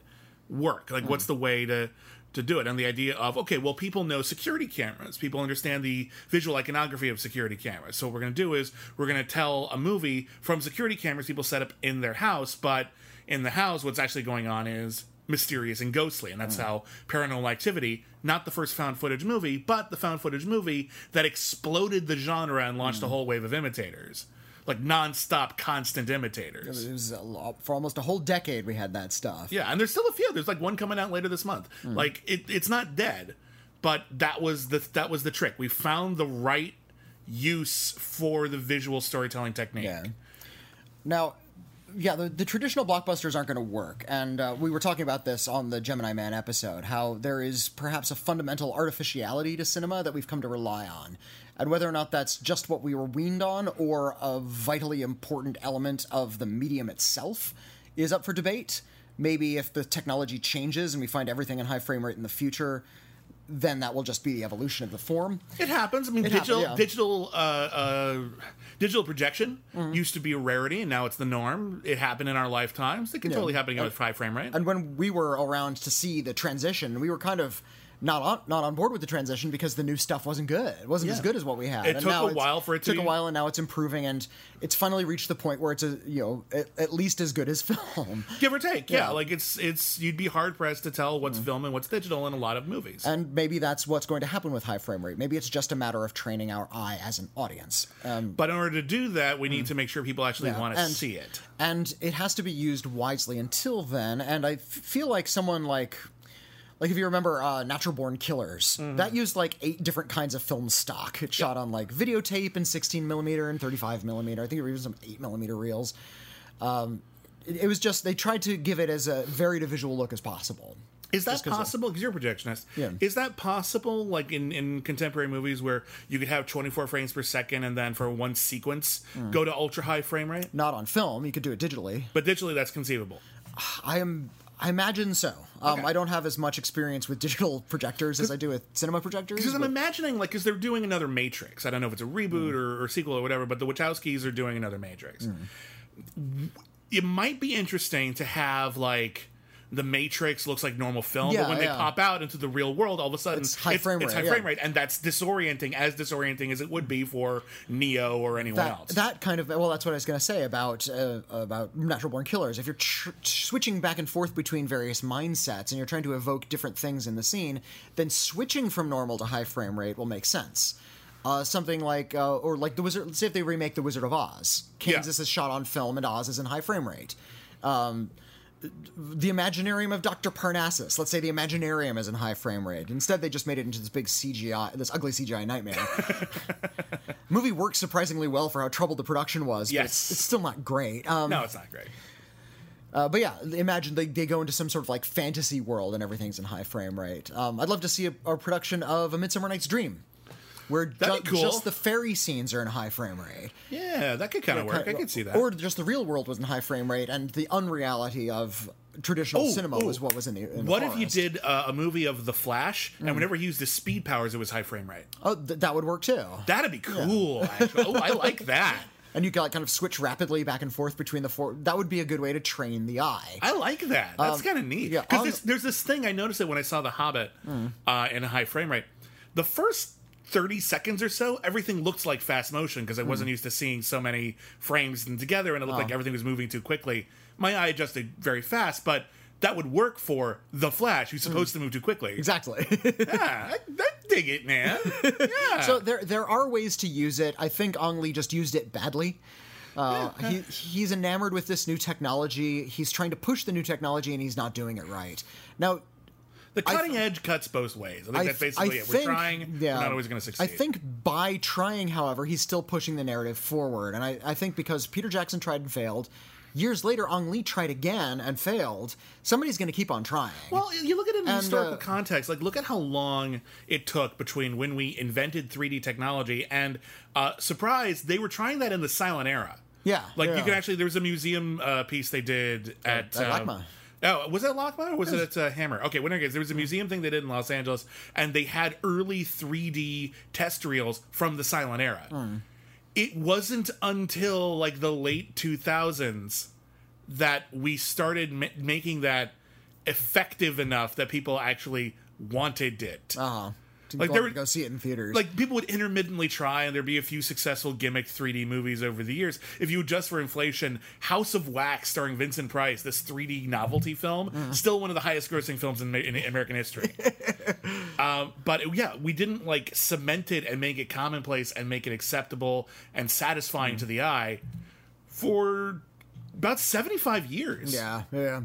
[SPEAKER 2] work. Like what's the way to to do it? And the idea of okay, well people know security cameras. People understand the visual iconography of security cameras. So what we're going to do is we're going to tell a movie from security cameras people set up in their house, but in the house what's actually going on is mysterious and ghostly and that's hmm. how paranormal activity not the first found footage movie but the found footage movie that exploded the genre and launched a hmm. whole wave of imitators. Like non-stop constant imitators.
[SPEAKER 1] It was lot, for almost a whole decade we had that stuff.
[SPEAKER 2] yeah and there's still a few. There's like one coming out later this month. Hmm. Like it, it's not dead but that was the that was the trick. We found the right use for the visual storytelling technique.
[SPEAKER 1] Yeah. Now, yeah, the, the traditional blockbusters aren't going to work. And uh, we were talking about this on the Gemini Man episode how there is perhaps a fundamental artificiality to cinema that we've come to rely on. And whether or not that's just what we were weaned on or a vitally important element of the medium itself is up for debate. Maybe if the technology changes and we find everything in high frame rate in the future, then that will just be the evolution of the form.
[SPEAKER 2] It happens. I mean,
[SPEAKER 1] It
[SPEAKER 2] digital
[SPEAKER 1] yeah.
[SPEAKER 2] digital uh, uh, digital projection
[SPEAKER 1] Mm-hmm.
[SPEAKER 2] used to be a rarity, and now it's the norm. It happened in our lifetimes. It can totally happen again with high frame rate.
[SPEAKER 1] and when we were around to see the transition, we were kind of not on not on board with the transition because the new stuff wasn't good. It wasn't as good as what we had.
[SPEAKER 2] It
[SPEAKER 1] And
[SPEAKER 2] took
[SPEAKER 1] now
[SPEAKER 2] a while for it to
[SPEAKER 1] took a while, and now it's improving, and it's finally reached the point where it's a you know at, at least as good as film.
[SPEAKER 2] Give or take, yeah.
[SPEAKER 1] Yeah.
[SPEAKER 2] Like it's it's you'd be hard pressed to tell what's film and what's digital in a lot of movies.
[SPEAKER 1] And maybe that's what's going to happen with high frame rate. Maybe it's just a matter of training our eye as an audience. Um,
[SPEAKER 2] but in order to do that, we need to make sure people actually
[SPEAKER 1] Yeah,
[SPEAKER 2] want to see it.
[SPEAKER 1] and it has to be used wisely until then and i f- feel like someone like like if you remember uh, natural born killers
[SPEAKER 2] Mm-hmm.
[SPEAKER 1] that used like eight different kinds of film stock it shot on like videotape and 16 millimeter and 35 millimeter i think it was some 8 millimeter reels um, it, it was just they tried to give it as a varied a visual look as possible
[SPEAKER 2] Is that possible? Because you're a projectionist.
[SPEAKER 1] Yeah.
[SPEAKER 2] Is that possible, like in, in contemporary movies, where you could have 24 frames per second and then for one sequence
[SPEAKER 1] Mm.
[SPEAKER 2] go to ultra high frame rate?
[SPEAKER 1] not on film you could do it digitally
[SPEAKER 2] But digitally, that's conceivable.
[SPEAKER 1] i am I imagine so. Um,
[SPEAKER 2] Okay.
[SPEAKER 1] I don't have as much experience with digital projectors as I do with cinema projectors.
[SPEAKER 2] Because I'm imagining, like, because they're doing another Matrix. I don't know if it's a reboot
[SPEAKER 1] Mm.
[SPEAKER 2] or, or sequel or whatever, but the Wachowskis are doing another Matrix. It might be interesting to have, like, the Matrix looks like normal film,
[SPEAKER 1] Yeah,
[SPEAKER 2] but when they pop out into the real world, all of a sudden
[SPEAKER 1] It's high frame
[SPEAKER 2] it's
[SPEAKER 1] rate,
[SPEAKER 2] high
[SPEAKER 1] yeah.
[SPEAKER 2] frame rate, and that's disorienting, as disorienting as it would be for Neo or anyone
[SPEAKER 1] that,
[SPEAKER 2] else.
[SPEAKER 1] that kind of well that's what i was going to say about uh, about natural born killers. If you're tr- switching back and forth between various mindsets and you're trying to evoke different things in the scene then switching from normal to high frame rate will make sense. Uh, something like uh, or like the wizard let's say if they remake the wizard of oz. Kansas is shot on film and oz is in high frame rate. Um, the Imaginarium of Dr. Parnassus. Let's say the Imaginarium is in high frame rate. Instead, they just made it into this big CGI, this ugly CGI nightmare. Movie works surprisingly well for how troubled the production was. But
[SPEAKER 2] Yes.
[SPEAKER 1] it's, it's still not great. Um,
[SPEAKER 2] no, it's not great.
[SPEAKER 1] uh, but yeah, imagine they, they go into some sort of like fantasy world and everything's in high frame rate. Um, I'd love to see a, a production of A Midsummer Night's Dream, where
[SPEAKER 2] That'd cool.
[SPEAKER 1] just the fairy scenes are in high frame rate.
[SPEAKER 2] Yeah, that could kind of work. I could see that.
[SPEAKER 1] Or just the real world was in high frame rate, and the unreality of traditional
[SPEAKER 2] Oh,
[SPEAKER 1] cinema
[SPEAKER 2] oh.
[SPEAKER 1] was what was in the. In the
[SPEAKER 2] what if you did uh, a movie of The Flash, and whenever he used his speed powers, it was high frame rate?
[SPEAKER 1] Oh, th- that would work too.
[SPEAKER 2] That'd be cool. Actually. Oh, I like that.
[SPEAKER 1] And you could like kind of switch rapidly back and forth between the four. That would be a good way to train the eye.
[SPEAKER 2] I like that. That's kind of neat.
[SPEAKER 1] Um, yeah,
[SPEAKER 2] Because there's, there's this thing I noticed it when I saw The Hobbit uh, in a high frame rate. The first 30 seconds or so, everything looked like fast motion because I wasn't used to seeing so many frames and together, and it looked like everything was moving too quickly. My eye adjusted very fast, but that would work for The Flash, who's supposed to move too quickly.
[SPEAKER 1] Exactly.
[SPEAKER 2] Yeah, I, I dig it, man. Yeah.
[SPEAKER 1] so there there are ways to use it. I think Ang Lee just used it badly. Uh, he, he's enamored with this new technology. He's trying to push the new technology, and he's not doing it right. Now,
[SPEAKER 2] the cutting edge cuts both ways. I think
[SPEAKER 1] I,
[SPEAKER 2] that's basically it.
[SPEAKER 1] think,
[SPEAKER 2] We're trying,
[SPEAKER 1] yeah,
[SPEAKER 2] we're not always going to succeed.
[SPEAKER 1] I think by trying, however, he's still pushing the narrative forward. And I, I think because Peter Jackson tried and failed, years later, Ang Lee tried again and failed, somebody's going to keep on trying.
[SPEAKER 2] Well, you look at it in
[SPEAKER 1] And,
[SPEAKER 2] historical
[SPEAKER 1] uh,
[SPEAKER 2] context. Like, look at how long it took between when we invented 3D technology and, uh, surprise, they were trying that in the silent era.
[SPEAKER 1] Yeah,
[SPEAKER 2] Like,
[SPEAKER 1] yeah.
[SPEAKER 2] you can actually, there was a museum uh, piece they did at.
[SPEAKER 1] at
[SPEAKER 2] um. Oh, was it LACMA or was it at uh, Hammer? Okay, whatever it is, there was a museum thing they did in Los Angeles, and they had early 3D test reels from the silent era.
[SPEAKER 1] Hmm.
[SPEAKER 2] It wasn't until like the late 2000s that we started ma- making that effective enough that people actually wanted it.
[SPEAKER 1] uh-huh.
[SPEAKER 2] Like
[SPEAKER 1] go,
[SPEAKER 2] there were-
[SPEAKER 1] go see it in theaters.
[SPEAKER 2] Like people would intermittently try, and there'd be a few successful gimmick 3D movies over the years. If you adjust for inflation, House of Wax, starring Vincent Price, this 3D novelty film,
[SPEAKER 1] Mm-hmm.
[SPEAKER 2] still one of the highest-grossing films in, in American history. um, but yeah, we didn't like cement it and make it commonplace and make it acceptable and satisfying
[SPEAKER 1] Mm-hmm.
[SPEAKER 2] to the eye for about 75 years.
[SPEAKER 1] Yeah, yeah.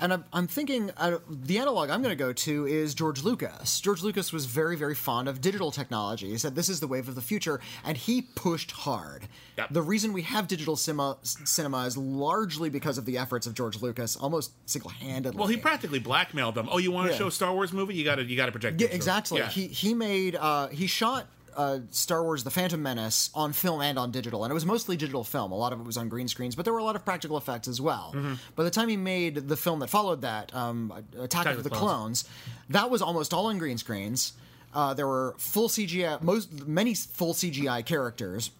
[SPEAKER 1] And I'm, I'm thinking uh, the analog I'm going to go to is George Lucas. George Lucas was very, very fond of digital technology. He said this is the wave of the future, and he pushed hard.
[SPEAKER 2] Yep.
[SPEAKER 1] The reason we have digital cinema, cinema is largely because of the efforts of George Lucas, almost single-handedly.
[SPEAKER 2] Well, he practically blackmailed them. Oh, you want to
[SPEAKER 1] Yeah.
[SPEAKER 2] show a Star Wars movie? You got to you got to project.
[SPEAKER 1] Yeah, exactly.
[SPEAKER 2] Yeah.
[SPEAKER 1] He he made uh, he shot uh, Star Wars: The Phantom Menace on film and on digital, and it was mostly digital film. A lot of it was on green screens, but there were a lot of practical effects as well.
[SPEAKER 2] Mm-hmm.
[SPEAKER 1] By the time he made the film that followed that, um, Attack of the Clones, that was almost all on green screens. Uh, there were full CGI, most many full CGI characters.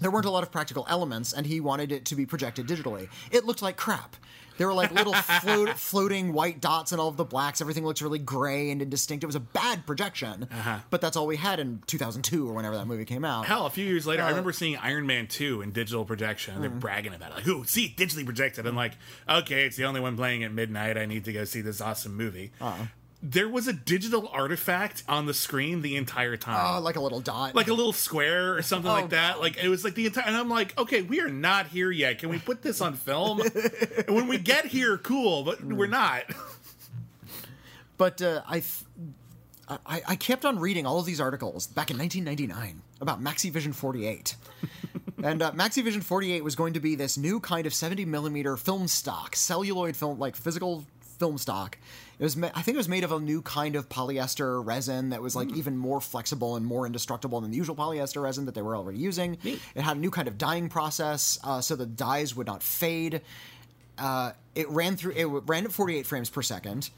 [SPEAKER 1] There weren't a lot of practical elements, and he wanted it to be projected digitally. It looked like crap. There were like little float, floating white dots and all of the blacks. Everything looks really gray and indistinct. It was a bad projection, but that's all we had in 2002 or whenever that movie came out.
[SPEAKER 2] Hell, a few years later,
[SPEAKER 1] Uh,
[SPEAKER 2] I remember seeing Iron Man 2 in digital projection. and They're bragging about it. Like, ooh, see, digitally projected. I'm like, okay, it's the only one playing at midnight. I need to go see this awesome movie.
[SPEAKER 1] Uh-huh.
[SPEAKER 2] There was a digital artifact on the screen the entire time.
[SPEAKER 1] Oh, like a little dot.
[SPEAKER 2] like a little square or something
[SPEAKER 1] Oh,
[SPEAKER 2] like that. Like it was like the entire, and I'm like, okay, we are not here yet. Can we put this on film? and when we get here, cool, but we're not.
[SPEAKER 1] But uh, I, th- I I kept on reading all of these articles back in 1999 about Maxivision 48, and uh, Maxivision 48 was going to be this new kind of 70 millimeter film stock, celluloid film, like physical film stock. It was, I think, it was made of a new kind of polyester resin that was like even more flexible and more indestructible than the usual polyester resin that they were already using. It had a new kind of dyeing process, uh, so the dyes would not fade. Uh, it ran through. It ran at 48 frames per second,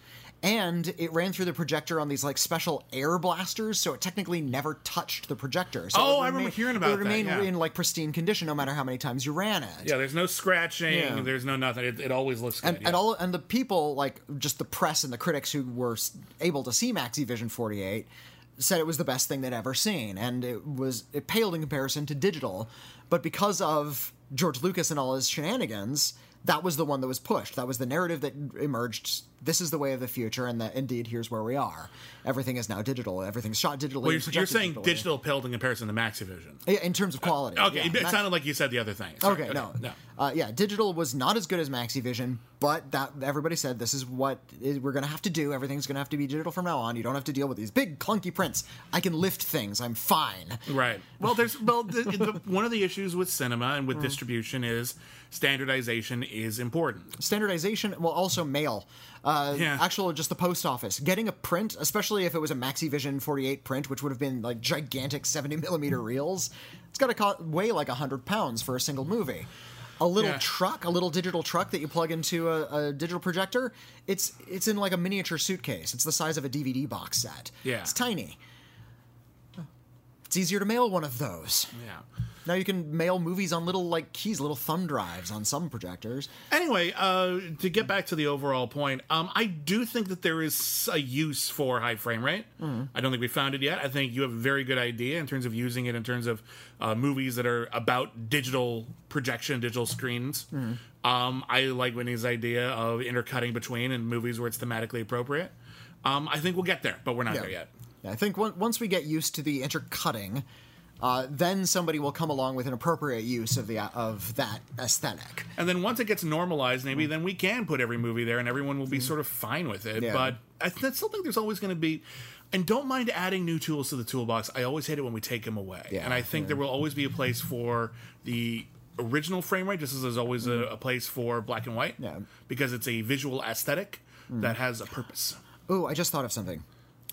[SPEAKER 1] and it ran through the projector on these like special air blasters, so it technically never touched the projector. So
[SPEAKER 2] Oh,
[SPEAKER 1] it
[SPEAKER 2] I remember hearing
[SPEAKER 1] It
[SPEAKER 2] about
[SPEAKER 1] would
[SPEAKER 2] that,
[SPEAKER 1] remain
[SPEAKER 2] yeah.
[SPEAKER 1] in like pristine condition no matter how many times you ran it.
[SPEAKER 2] Yeah, there's no scratching.
[SPEAKER 1] Yeah.
[SPEAKER 2] There's no nothing. It, it always looks good.
[SPEAKER 1] and,
[SPEAKER 2] yeah.
[SPEAKER 1] and all and the people like just the press and the critics who were able to see Maxivision 48 said it was the best thing they'd ever seen and it was it paled in comparison to digital but because of George Lucas and all his shenanigans that was the one that was pushed that was the narrative that emerged this is the way of the future and that indeed here's where we are everything is now digital everything's shot digitally
[SPEAKER 2] Well, you're, you're saying
[SPEAKER 1] digitally.
[SPEAKER 2] digital paled in comparison to Maxivision.
[SPEAKER 1] Yeah, in terms of quality
[SPEAKER 2] Okay,
[SPEAKER 1] yeah.
[SPEAKER 2] it
[SPEAKER 1] Max-
[SPEAKER 2] sounded like you said the other thing. Sorry,
[SPEAKER 1] Okay, no, no. Uh, yeah, digital was not as good as Maxivision, but that everybody said this is what we're going to have to do. Everything's going to have to be digital from now on. You don't have to deal with these big clunky prints. I can lift things. I'm fine.
[SPEAKER 2] Right. Well, there's well, the, the, one of the issues with cinema and
[SPEAKER 1] Mm.
[SPEAKER 2] with distribution is standardization is important.
[SPEAKER 1] Standardization, well, also mail. Uh,
[SPEAKER 2] Yeah.
[SPEAKER 1] Actual, just the post office. Getting a print, especially if it was a Maxivision 48 print, which would have been like gigantic 70 millimeter reels, it's got to co- weigh like 100 pounds for a single movie. A little
[SPEAKER 2] Yeah.
[SPEAKER 1] truck, a little digital truck that you plug into a, a digital projector, it's it's in like a miniature suitcase. It's the size of a DVD box set.
[SPEAKER 2] Yeah.
[SPEAKER 1] It's tiny. It's easier to mail one of those.
[SPEAKER 2] Yeah.
[SPEAKER 1] Now you can mail movies on little like keys, little thumb drives on some projectors.
[SPEAKER 2] Anyway, uh, to get back to the overall point, um, I do think that there is a use for high frame rate.
[SPEAKER 1] Mm-hmm.
[SPEAKER 2] I don't think we found it yet. I think you have a very good idea in terms of using it in terms of uh, movies that are about digital projection, digital screens.
[SPEAKER 1] Mm-hmm.
[SPEAKER 2] Um, I like Whitney's idea of intercutting between and movies where it's thematically appropriate. Um, I think we'll get there, but we're not there yet.
[SPEAKER 1] Yeah, I think on- once we get used to the intercutting, uh, then somebody will come along with an appropriate use of the uh, of that aesthetic.
[SPEAKER 2] And then once it gets normalized, maybe mm. then we can put every movie there, and everyone will be mm. sort of fine with it.
[SPEAKER 1] Yeah.
[SPEAKER 2] But I th- still think there's always going to be. And don't mind adding new tools to the toolbox. I always hate it when we take them away.
[SPEAKER 1] Yeah,
[SPEAKER 2] and I think
[SPEAKER 1] yeah.
[SPEAKER 2] there will always be a place for the original frame rate, just as there's always a, mm. a place for black and white.
[SPEAKER 1] Yeah.
[SPEAKER 2] Because it's a visual aesthetic that has a purpose.
[SPEAKER 1] Oh, I just thought of something.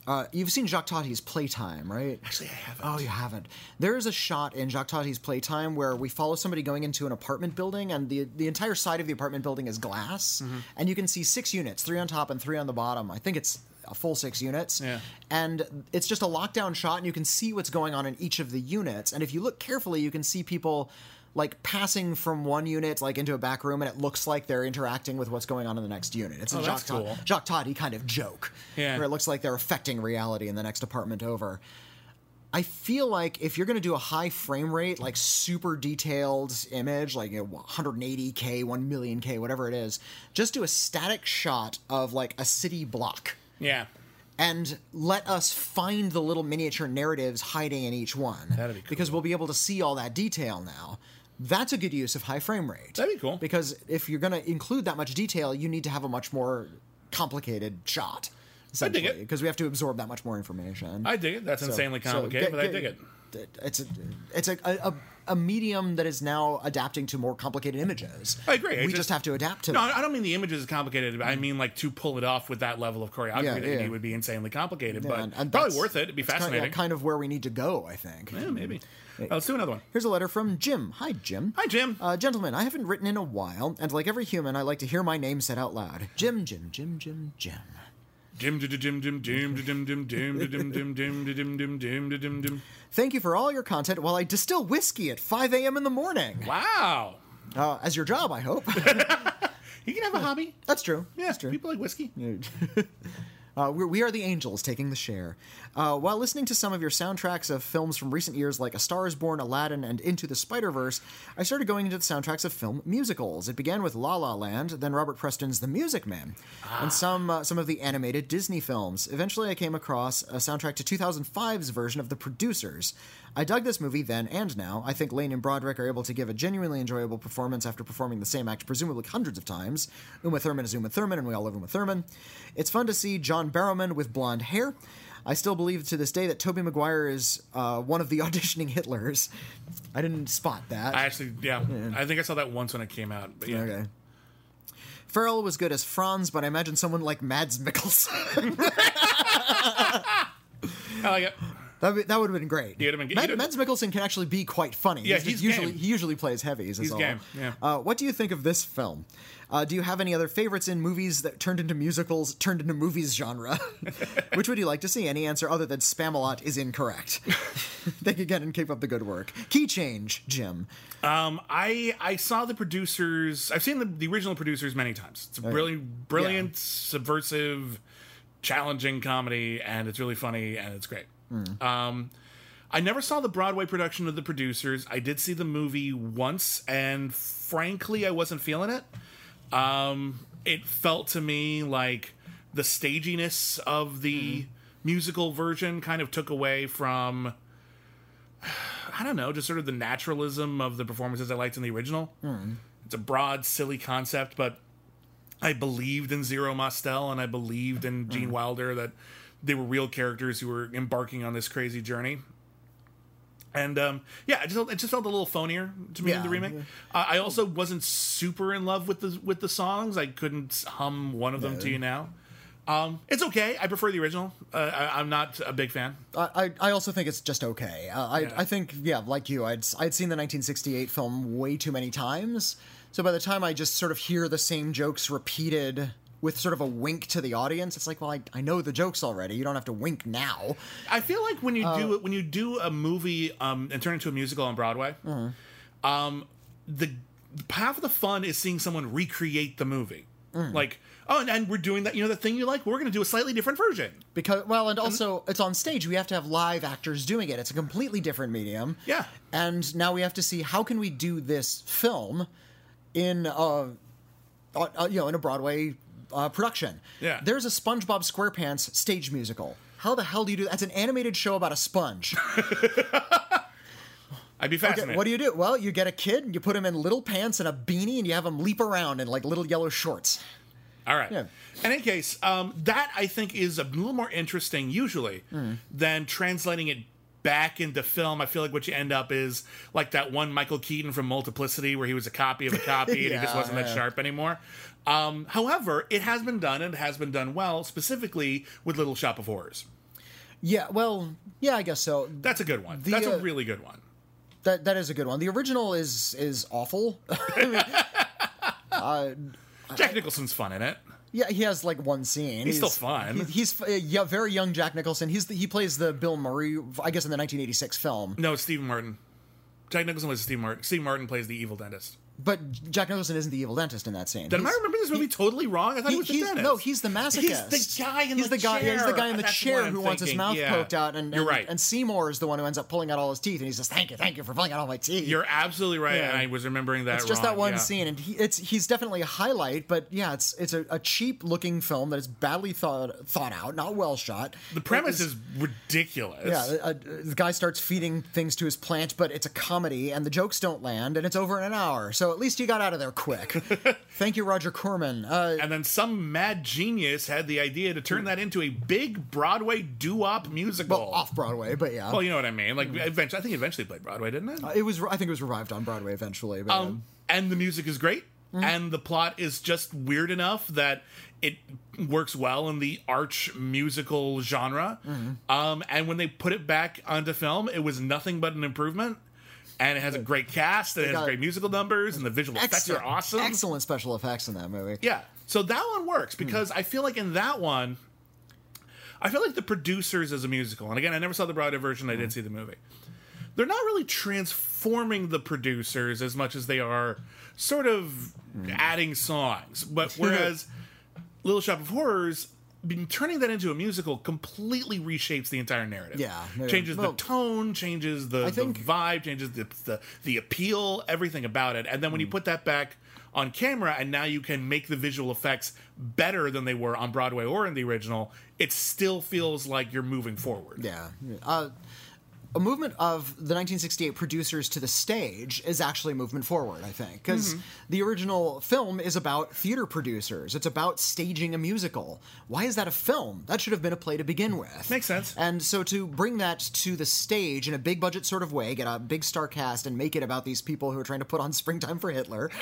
[SPEAKER 1] Uh, you've seen Jacques Tati's Playtime, right?
[SPEAKER 2] Actually, I haven't.
[SPEAKER 1] Oh, you haven't. There is a shot in Jacques Tati's Playtime where we follow somebody going into an apartment building, and the the entire side of the apartment building is glass,
[SPEAKER 2] Mm-hmm.
[SPEAKER 1] and you can see six units, three on top and three on the bottom. I think it's a full six units.
[SPEAKER 2] Yeah.
[SPEAKER 1] And it's just a lockdown shot, and you can see what's going on in each of the units. And if you look carefully, you can see people like passing from one unit like into a back room and it looks like they're interacting with what's going on in the next unit. It's a
[SPEAKER 2] Oh,
[SPEAKER 1] Jacques,
[SPEAKER 2] cool.
[SPEAKER 1] Tati, Jacques Tati kind of joke.
[SPEAKER 2] Yeah.
[SPEAKER 1] Where it looks like they're affecting reality in the next apartment over. I feel like if you're going to do a high frame rate, like super detailed image, like you know, 180k, 1 million k, whatever it is, just do a static shot of like a city block
[SPEAKER 2] Yeah.
[SPEAKER 1] and let us find the little miniature narratives hiding in each one.
[SPEAKER 2] That'd be cool.
[SPEAKER 1] Because we'll be able to see all that detail now. That's a good use of high frame rate.
[SPEAKER 2] That'd be cool.
[SPEAKER 1] Because if you're going to include that much detail, you need to have a much more complicated shot.
[SPEAKER 2] I dig it.
[SPEAKER 1] Because we have to absorb that much more information.
[SPEAKER 2] I dig it. That's
[SPEAKER 1] So-
[SPEAKER 2] insanely
[SPEAKER 1] so
[SPEAKER 2] complicated,
[SPEAKER 1] get-
[SPEAKER 2] but I dig it.
[SPEAKER 1] It's a it's a, a a medium that is now adapting to more complicated images.
[SPEAKER 2] I agree.
[SPEAKER 1] We
[SPEAKER 2] just-
[SPEAKER 1] just, have to adapt to
[SPEAKER 2] No,
[SPEAKER 1] them.
[SPEAKER 2] I don't mean the images is complicated. I mean like to pull it off with that level of choreography
[SPEAKER 1] Yeah,
[SPEAKER 2] that
[SPEAKER 1] yeah.
[SPEAKER 2] need would be insanely complicated, but
[SPEAKER 1] And- and
[SPEAKER 2] probably worth it. It'd be
[SPEAKER 1] it's kind of-
[SPEAKER 2] fascinating.
[SPEAKER 1] yeah, kind of where we need to go, I think.
[SPEAKER 2] yeah, maybe. Uh, let's do another one.
[SPEAKER 1] Here's a letter from Jim. Hi, Jim.
[SPEAKER 2] Hi, Jim.
[SPEAKER 1] Uh, gentlemen, I haven't written in a while, and like every human, I like to hear my name said out loud. Jim, Jim, Jim, Jim, Jim.
[SPEAKER 2] Dim dim dim dim dim dim dim dim dim dim dim dim dim dim dim dim.
[SPEAKER 1] Thank you for all your content while I distill whiskey at 5 a.m. in the morning.
[SPEAKER 2] Wow.
[SPEAKER 1] Uh, as your job, I hope.
[SPEAKER 2] You can have a hobby.
[SPEAKER 1] That's true.
[SPEAKER 2] Yeah,
[SPEAKER 1] That's true.
[SPEAKER 2] people like whiskey.
[SPEAKER 1] Uh, we're, we are the angels taking the share. Uh, while listening to some of your soundtracks of films from recent years like A Star is Born, Aladdin, and Into the Spider Verse, I started going into the soundtracks of film musicals. It began with La La Land, then Robert Preston's The Music Man, and some uh, some of the animated Disney films. Eventually, I came across a soundtrack to 2005's version of The Producers. I dug this movie then and now. I think Lane and Broderick are able to give a genuinely enjoyable performance after performing the same act presumably hundreds of times. Uma Thurman is Uma Thurman, and we all love Uma Thurman. It's fun to see John Barrowman with blonde hair. I still believe to this day that Tobey Maguire is uh, one of the auditioning Hitlers. I didn't spot that.
[SPEAKER 2] I actually, yeah, I think I saw that once when it came out. But yeah,
[SPEAKER 1] Okay. Farrell was good as Franz, but I imagine someone like Mads Mikkelsen.
[SPEAKER 2] I like it.
[SPEAKER 1] That would, that would have been great.
[SPEAKER 2] Have been-
[SPEAKER 1] Mad- Mads Mikkelsen can actually be quite funny.
[SPEAKER 2] Yeah,
[SPEAKER 1] just
[SPEAKER 2] he's
[SPEAKER 1] usually
[SPEAKER 2] game.
[SPEAKER 1] he usually plays heavies.
[SPEAKER 2] He's
[SPEAKER 1] all.
[SPEAKER 2] game, yeah.
[SPEAKER 1] Uh, what do you think of this film? Uh, do you have any other favorites in movies that turned into musicals, turned into movies genre? Which would you like to see? Any answer other than Spamalot is incorrect. Thank you again and keep up the good work. Key change, Jim.
[SPEAKER 2] Um, I I saw the producers. I've seen the, the original producers many times. It's a brilliant, brilliant, subversive, challenging comedy, and it's really funny and it's great. Um, I never saw the Broadway production of the producers. I did see the movie once, and frankly, I wasn't feeling it. Um, it felt to me like the staginess of the musical version kind of took away from I don't know, just sort of the naturalism of the performances I liked in the original. It's a broad, silly concept, but I believed in Zero Mostel and I believed in Gene Wilder that they were real characters who were embarking on this crazy journey. And um, yeah, it just, felt- it just felt a little phonier to me in the remake.
[SPEAKER 1] yeah.
[SPEAKER 2] Uh, I also wasn't super in love with the with the songs. I couldn't hum one of them to you now. Um, it's okay. I prefer the original. Uh, I, I'm not a big fan.
[SPEAKER 1] I, I I also think it's just okay. Uh, I
[SPEAKER 2] Yeah.
[SPEAKER 1] I think yeah, like you, I'd I'd seen the 1968 film way too many times. So by the time I just sort of hear the same jokes repeated with sort of a wink to the audience, it's like, well, I, I know the jokes already. You don't have to wink now.
[SPEAKER 2] I feel like when you do it, when you do a movie um, and turn it into a musical on Broadway, um, the half of the fun is seeing someone recreate the movie. Like, oh, and, and we're doing that. You know, the thing you like. We're going to do a slightly different version.
[SPEAKER 1] Because well, and also it's on stage. We have to have live actors doing it. It's a completely different medium.
[SPEAKER 2] Yeah.
[SPEAKER 1] And now we have to see how can we do this film in uh, uh uh, you know in a Broadway uh, production.
[SPEAKER 2] Yeah.
[SPEAKER 1] There's a SpongeBob SquarePants stage musical. How the hell do you do that? That's an animated show about a sponge.
[SPEAKER 2] I'd be
[SPEAKER 1] Okay,
[SPEAKER 2] fascinated.
[SPEAKER 1] what do you do? Well, you get a kid, and you put him in little pants and a beanie, and you have him leap around in like little yellow shorts.
[SPEAKER 2] All right.
[SPEAKER 1] Yeah.
[SPEAKER 2] In any case, um, that I think is a little more interesting usually
[SPEAKER 1] Hmm.
[SPEAKER 2] than translating it back into film. I feel like what you end up is like that one Michael Keaton from Multiplicity where he was a copy of a copy and he just wasn't that sharp anymore. Um, however, it has been done and it has been done well, specifically with Little Shop of Horrors.
[SPEAKER 1] Yeah, well, yeah, I guess so.
[SPEAKER 2] That's a good one.
[SPEAKER 1] The,
[SPEAKER 2] That's
[SPEAKER 1] uh,
[SPEAKER 2] a really good one.
[SPEAKER 1] That that is a good one. The original is is awful.
[SPEAKER 2] Jack Nicholson's fun in it.
[SPEAKER 1] Yeah, he has like one scene.
[SPEAKER 2] He's still fun.
[SPEAKER 1] he- he's uh, yeah, very young Jack Nicholson. He's the, he plays the Bill Murray, I guess, in the 1986 film.
[SPEAKER 2] No, Stephen Martin. Jack Nicholson was Steve Martin. Steve Martin plays the evil dentist.
[SPEAKER 1] But Jack Nicholson isn't the evil dentist in that scene.
[SPEAKER 2] Did I
[SPEAKER 1] He's-
[SPEAKER 2] remember this movie totally wrong? I thought he,
[SPEAKER 1] He,
[SPEAKER 2] was the
[SPEAKER 1] he's,
[SPEAKER 2] dentist.
[SPEAKER 1] no, he's the masochist.
[SPEAKER 2] He's the guy in
[SPEAKER 1] he's
[SPEAKER 2] the,
[SPEAKER 1] guy. yeah, He's the guy in the
[SPEAKER 2] That's
[SPEAKER 1] chair who wants his mouth
[SPEAKER 2] Yeah.
[SPEAKER 1] poked out, and,
[SPEAKER 2] you're right.
[SPEAKER 1] And Seymour is the one who ends up pulling out all his teeth, and he says, "Thank you, thank you for pulling out all my teeth."
[SPEAKER 2] You're absolutely right,
[SPEAKER 1] Yeah.
[SPEAKER 2] and I was remembering that.
[SPEAKER 1] It's just
[SPEAKER 2] wrong,
[SPEAKER 1] that one scene, and he, it's he's definitely a highlight. But yeah, it's it's a, a cheap looking film that is badly thought thought out, not well shot.
[SPEAKER 2] The premise is ridiculous.
[SPEAKER 1] Yeah, uh, the guy starts feeding things to his plant, but it's a comedy, and the jokes don't land, and it's over in an hour. So at least you got out of there quick. Thank you, Roger Corman. Uh,
[SPEAKER 2] And then some mad genius had the idea to turn that into a big Broadway doo-wop musical.
[SPEAKER 1] well, off Broadway, but yeah,
[SPEAKER 2] Well, you know what I mean. Like, eventually, I think it eventually played Broadway, didn't it?
[SPEAKER 1] it was. I think it was revived on Broadway eventually. But
[SPEAKER 2] Um, and the music is great,
[SPEAKER 1] Mm-hmm.
[SPEAKER 2] and the plot is just weird enough that it works well in the arch musical genre.
[SPEAKER 1] Mm-hmm.
[SPEAKER 2] Um, and when they put it back onto film, it was nothing but an improvement. And it has a great cast, and it has great musical numbers, and the visual effects are awesome.
[SPEAKER 1] Excellent special effects in that movie.
[SPEAKER 2] Yeah. So that one works because I feel like in that one, I feel like the producers as a musical, and again, I never saw the Broadway version, I did mm. see the movie. They're not really transforming the producers as much as they are sort of mm. adding songs. But whereas Little Shop of Horrors, turning that into a musical completely reshapes the entire narrative.
[SPEAKER 1] Yeah, yeah.
[SPEAKER 2] Changes
[SPEAKER 1] Well,
[SPEAKER 2] the tone, changes the,
[SPEAKER 1] think-
[SPEAKER 2] the vibe, changes the, the the appeal, everything about it. And then when
[SPEAKER 1] Hmm.
[SPEAKER 2] you put that back on camera and now you can make the visual effects better than they were on Broadway or in the original, it still feels like you're moving forward.
[SPEAKER 1] Yeah. Uh, a movement of the 1968 producers to the stage is actually a movement forward, I think. Because
[SPEAKER 2] Mm-hmm.
[SPEAKER 1] the original film is about theater producers, it's about staging a musical. Why is that a film? That should have been a play to begin with.
[SPEAKER 2] Makes sense.
[SPEAKER 1] And so to bring that to the stage in a big budget sort of way, get a big star cast and make it about these people who are trying to put on Springtime for Hitler.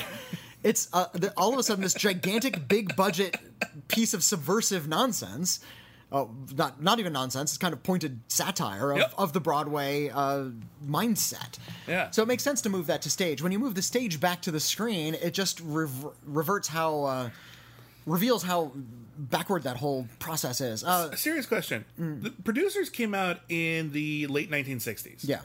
[SPEAKER 1] It's uh, all of a sudden this gigantic big budget piece of subversive nonsense oh, not not even nonsense. It's kind of pointed satire of,
[SPEAKER 2] Yep.
[SPEAKER 1] of the Broadway uh, mindset.
[SPEAKER 2] Yeah.
[SPEAKER 1] So it makes sense to move that to stage. When you move the stage back to the screen, it just rever- reverts how uh, reveals how backward that whole process is. Uh,
[SPEAKER 2] A serious question. The producers came out in the late 1960s.
[SPEAKER 1] yeah.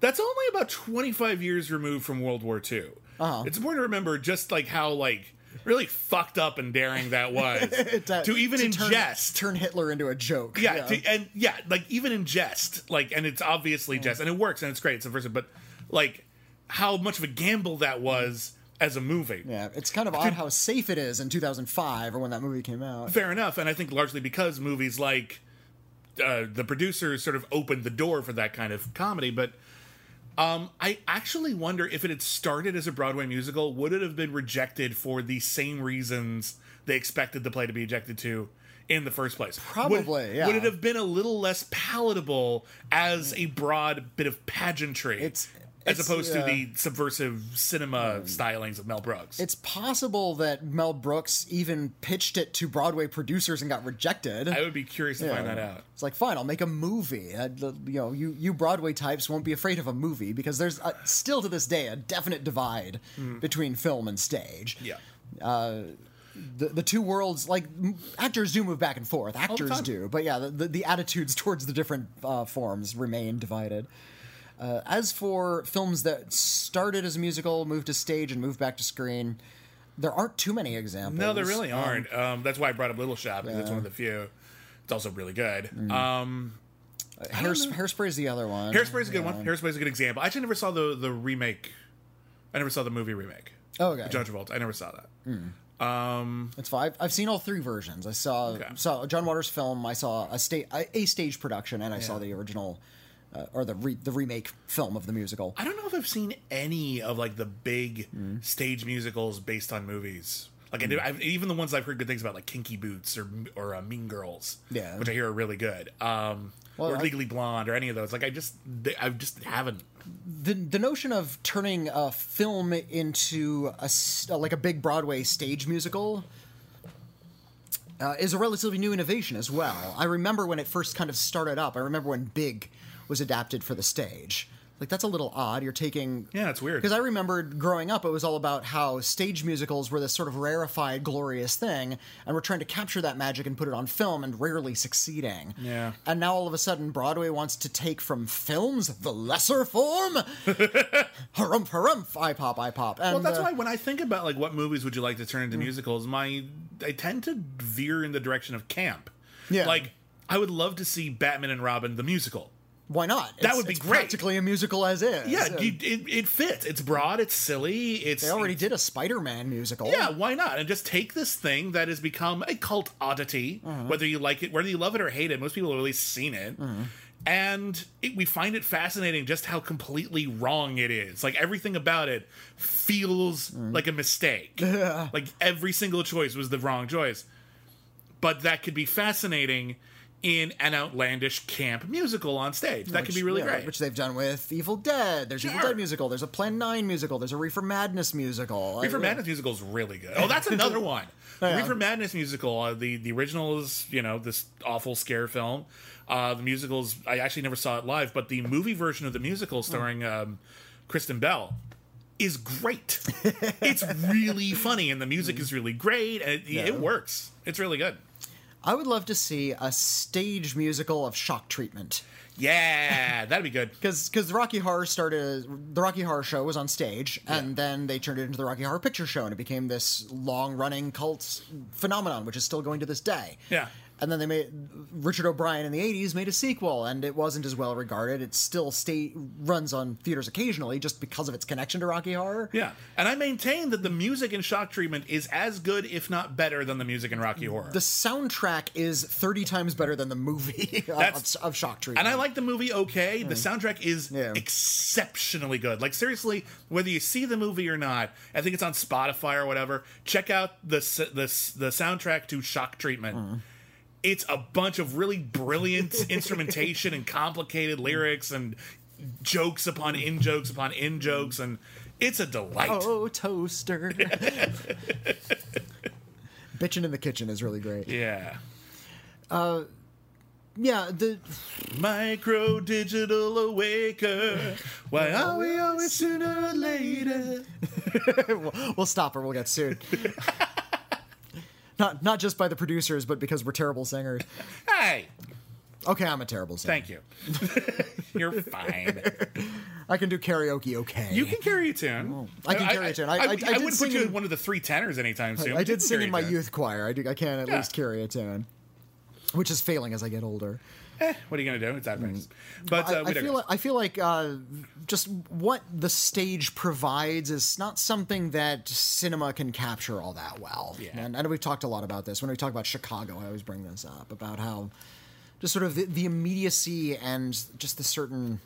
[SPEAKER 2] That's only about 25 years removed from World War II.
[SPEAKER 1] Uh-huh.
[SPEAKER 2] It's important to remember just like how like really fucked up and daring that was
[SPEAKER 1] To-
[SPEAKER 2] to even
[SPEAKER 1] to turn-
[SPEAKER 2] ingest.
[SPEAKER 1] turn Hitler into a joke.
[SPEAKER 2] yeah, to- and yeah, like even in jest, like, and it's obviously jest, and it works, and it's great, it's subversive, but like how much of a gamble that was as a movie.
[SPEAKER 1] Yeah, it's kind of odd how safe it is in 2005 or when that movie came out.
[SPEAKER 2] Fair enough, and I think largely because movies like uh, the producers sort of opened the door for that kind of comedy, but. Um, I actually wonder if it had started as a Broadway musical, would it have been rejected for the same reasons they expected the play to be ejected to in the first place?
[SPEAKER 1] Probably,
[SPEAKER 2] Would,
[SPEAKER 1] yeah.
[SPEAKER 2] Would it have been a little less palatable as a broad bit of pageantry?
[SPEAKER 1] It's-
[SPEAKER 2] as
[SPEAKER 1] it's,
[SPEAKER 2] opposed
[SPEAKER 1] uh,
[SPEAKER 2] to the subversive cinema stylings of Mel Brooks.
[SPEAKER 1] It's possible that Mel Brooks even pitched it to Broadway producers and got rejected.
[SPEAKER 2] I would be curious to find that out.
[SPEAKER 1] It's like, fine, I'll make a movie. Uh, the- you know, you you Broadway types won't be afraid of a movie because there's uh still to this day a definite divide between film and stage.
[SPEAKER 2] Yeah.
[SPEAKER 1] The, the two worlds, like actors do move back and forth. Actors do, but yeah, the, the, the attitudes towards the different uh, forms remain divided. Uh, as for films that started as a musical, moved to stage, and moved back to screen, there aren't too many examples.
[SPEAKER 2] No, there really
[SPEAKER 1] Um,
[SPEAKER 2] aren't. Um, that's why I brought up Little Shop because it's one of the few. It's also really good. Um,
[SPEAKER 1] Hairs- Hairspray is the other one.
[SPEAKER 2] Hairspray's a good one. Hairspray's a good example. I actually never saw the the remake. I never saw the movie remake.
[SPEAKER 1] Oh, okay.
[SPEAKER 2] John Travolta. I never saw that.
[SPEAKER 1] It's fine. I've, I've seen all three versions. I saw
[SPEAKER 2] Okay.
[SPEAKER 1] saw John Waters' film. I saw a state a, a stage production, and I saw the original uh, or the re, the remake film of the musical.
[SPEAKER 2] I don't know if I've seen any of like the big stage musicals based on movies. Like I did, I've, even the ones I've heard good things about, like Kinky Boots or or uh, Mean Girls,
[SPEAKER 1] Yeah.
[SPEAKER 2] which I hear are really good. Um,
[SPEAKER 1] Well,
[SPEAKER 2] or
[SPEAKER 1] I-
[SPEAKER 2] Legally Blonde or any of those. Like I just, they, I just haven't.
[SPEAKER 1] The the notion of turning a film into a like a big Broadway stage musical. Uh, is a relatively new innovation as well. I remember when it first kind of started up. I remember when Big was adapted for the stage. Like that's a little odd. You're taking
[SPEAKER 2] Yeah, it's weird.
[SPEAKER 1] Because I remembered growing up, it was all about how stage musicals were this sort of rarefied, glorious thing, and we're trying to capture that magic and put it on film, and rarely succeeding.
[SPEAKER 2] Yeah.
[SPEAKER 1] And now all of a sudden, Broadway wants to take from films the lesser form. harumph, harumph, I pop, I pop. And,
[SPEAKER 2] Well, that's
[SPEAKER 1] uh,
[SPEAKER 2] why when I think about like what movies would you like to turn into musicals, my I tend to veer in the direction of camp.
[SPEAKER 1] Yeah.
[SPEAKER 2] Like I would love to see Batman and Robin the musical.
[SPEAKER 1] Why not?
[SPEAKER 2] That would be
[SPEAKER 1] it's
[SPEAKER 2] great.
[SPEAKER 1] Practically a musical as is.
[SPEAKER 2] Yeah, you, it, it fits. It's broad. It's silly. It's
[SPEAKER 1] they already did a Spider-Man musical.
[SPEAKER 2] Yeah, why not? And just take this thing that has become a cult oddity,
[SPEAKER 1] Uh-huh.
[SPEAKER 2] whether you like it, whether you love it or hate it. Most people have at least seen it.
[SPEAKER 1] Uh-huh.
[SPEAKER 2] And it, we find it fascinating just how completely wrong it is. Like everything about it feels
[SPEAKER 1] Uh-huh.
[SPEAKER 2] like a mistake. like every single choice was the wrong choice. But that could be fascinating in an outlandish camp musical on stage. That could be really
[SPEAKER 1] yeah,
[SPEAKER 2] great.
[SPEAKER 1] Which they've done with Evil Dead. There's Evil Dead musical. There's a Plan 9 musical. There's a Reefer Madness musical.
[SPEAKER 2] Reefer
[SPEAKER 1] Uh,
[SPEAKER 2] Madness musical is really good. Oh, that's another one.
[SPEAKER 1] Yeah.
[SPEAKER 2] Reefer Madness musical. Uh, the the original is you know this awful scare film. Uh, the musicals I actually never saw it live, but the movie version of the musical starring um, Kristen Bell is great. it's really funny, and the music is really great, and it, it works. It's really good.
[SPEAKER 1] I would love to see a stage musical of shock treatment.
[SPEAKER 2] Yeah, that'd be good.
[SPEAKER 1] Because the Rocky Horror started, the Rocky Horror Show was on stage, and then they turned it into the Rocky Horror Picture Show, and it became this long running cult phenomenon, which is still going to this day.
[SPEAKER 2] Yeah.
[SPEAKER 1] And then they made Richard O'Brien in the '80s made a sequel, and it wasn't as well regarded. It still stay runs on theaters occasionally, just because of its connection to Rocky Horror.
[SPEAKER 2] Yeah, and I maintain that the music in Shock Treatment is as good, if not better, than the music in Rocky Horror.
[SPEAKER 1] The soundtrack is 30 times better than the movie of, of Shock Treatment.
[SPEAKER 2] And I like the movie okay. The mm. soundtrack is
[SPEAKER 1] Yeah.
[SPEAKER 2] exceptionally good. Like seriously, whether you see the movie or not, I think it's on Spotify or whatever. Check out the the the soundtrack to Shock Treatment. Mm. It's a bunch of really brilliant instrumentation and complicated lyrics and jokes upon in jokes upon in jokes and it's a delight.
[SPEAKER 1] Oh, toaster. Bitching in the Kitchen is really great.
[SPEAKER 2] Yeah.
[SPEAKER 1] Uh, yeah, the
[SPEAKER 2] Micro digital awaker. Why are we always sooner or later?
[SPEAKER 1] we'll stop or we'll get sued. Not not just by the producers, but because we're terrible singers.
[SPEAKER 2] Hey,
[SPEAKER 1] Okay, I'm a terrible singer.
[SPEAKER 2] thank you. You're fine.
[SPEAKER 1] I can do karaoke. Okay,
[SPEAKER 2] You can carry a tune.
[SPEAKER 1] Oh, I can carry a tune. I- I- I did
[SPEAKER 2] wouldn't
[SPEAKER 1] sing
[SPEAKER 2] put you
[SPEAKER 1] in-
[SPEAKER 2] in one of the three tenors anytime soon.
[SPEAKER 1] I did sing in my youth choir. I, do, I can at
[SPEAKER 2] Yeah.
[SPEAKER 1] least carry a tune, which is failing as I get older.
[SPEAKER 2] Eh, what are you gonna do? It's advice. But uh,
[SPEAKER 1] Mm. I, I feel like, I feel like uh, just what the stage provides is not something that cinema can capture all that well.
[SPEAKER 2] Yeah.
[SPEAKER 1] And I know we've talked a lot about this. When we talk about Chicago, I always bring this up about how just sort of the, the immediacy and just the certain,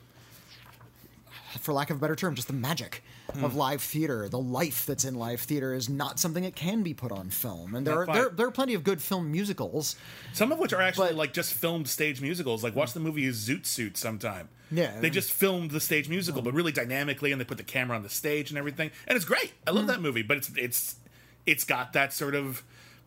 [SPEAKER 1] for lack of a better term, just the magic
[SPEAKER 2] Hmm.
[SPEAKER 1] of live theater, the life that's in live theater is not something that can be put on film. And there
[SPEAKER 2] Not
[SPEAKER 1] are there, there are plenty of good film musicals.
[SPEAKER 2] Some of which are actually
[SPEAKER 1] But-
[SPEAKER 2] like just filmed stage musicals. Like watch the movie Zoot Suit sometime.
[SPEAKER 1] Yeah.
[SPEAKER 2] They just filmed the stage musical, but really dynamically, and they put the camera on the stage and everything, and it's great. I
[SPEAKER 1] Mm.
[SPEAKER 2] love that movie, but it's it's it's got that sort of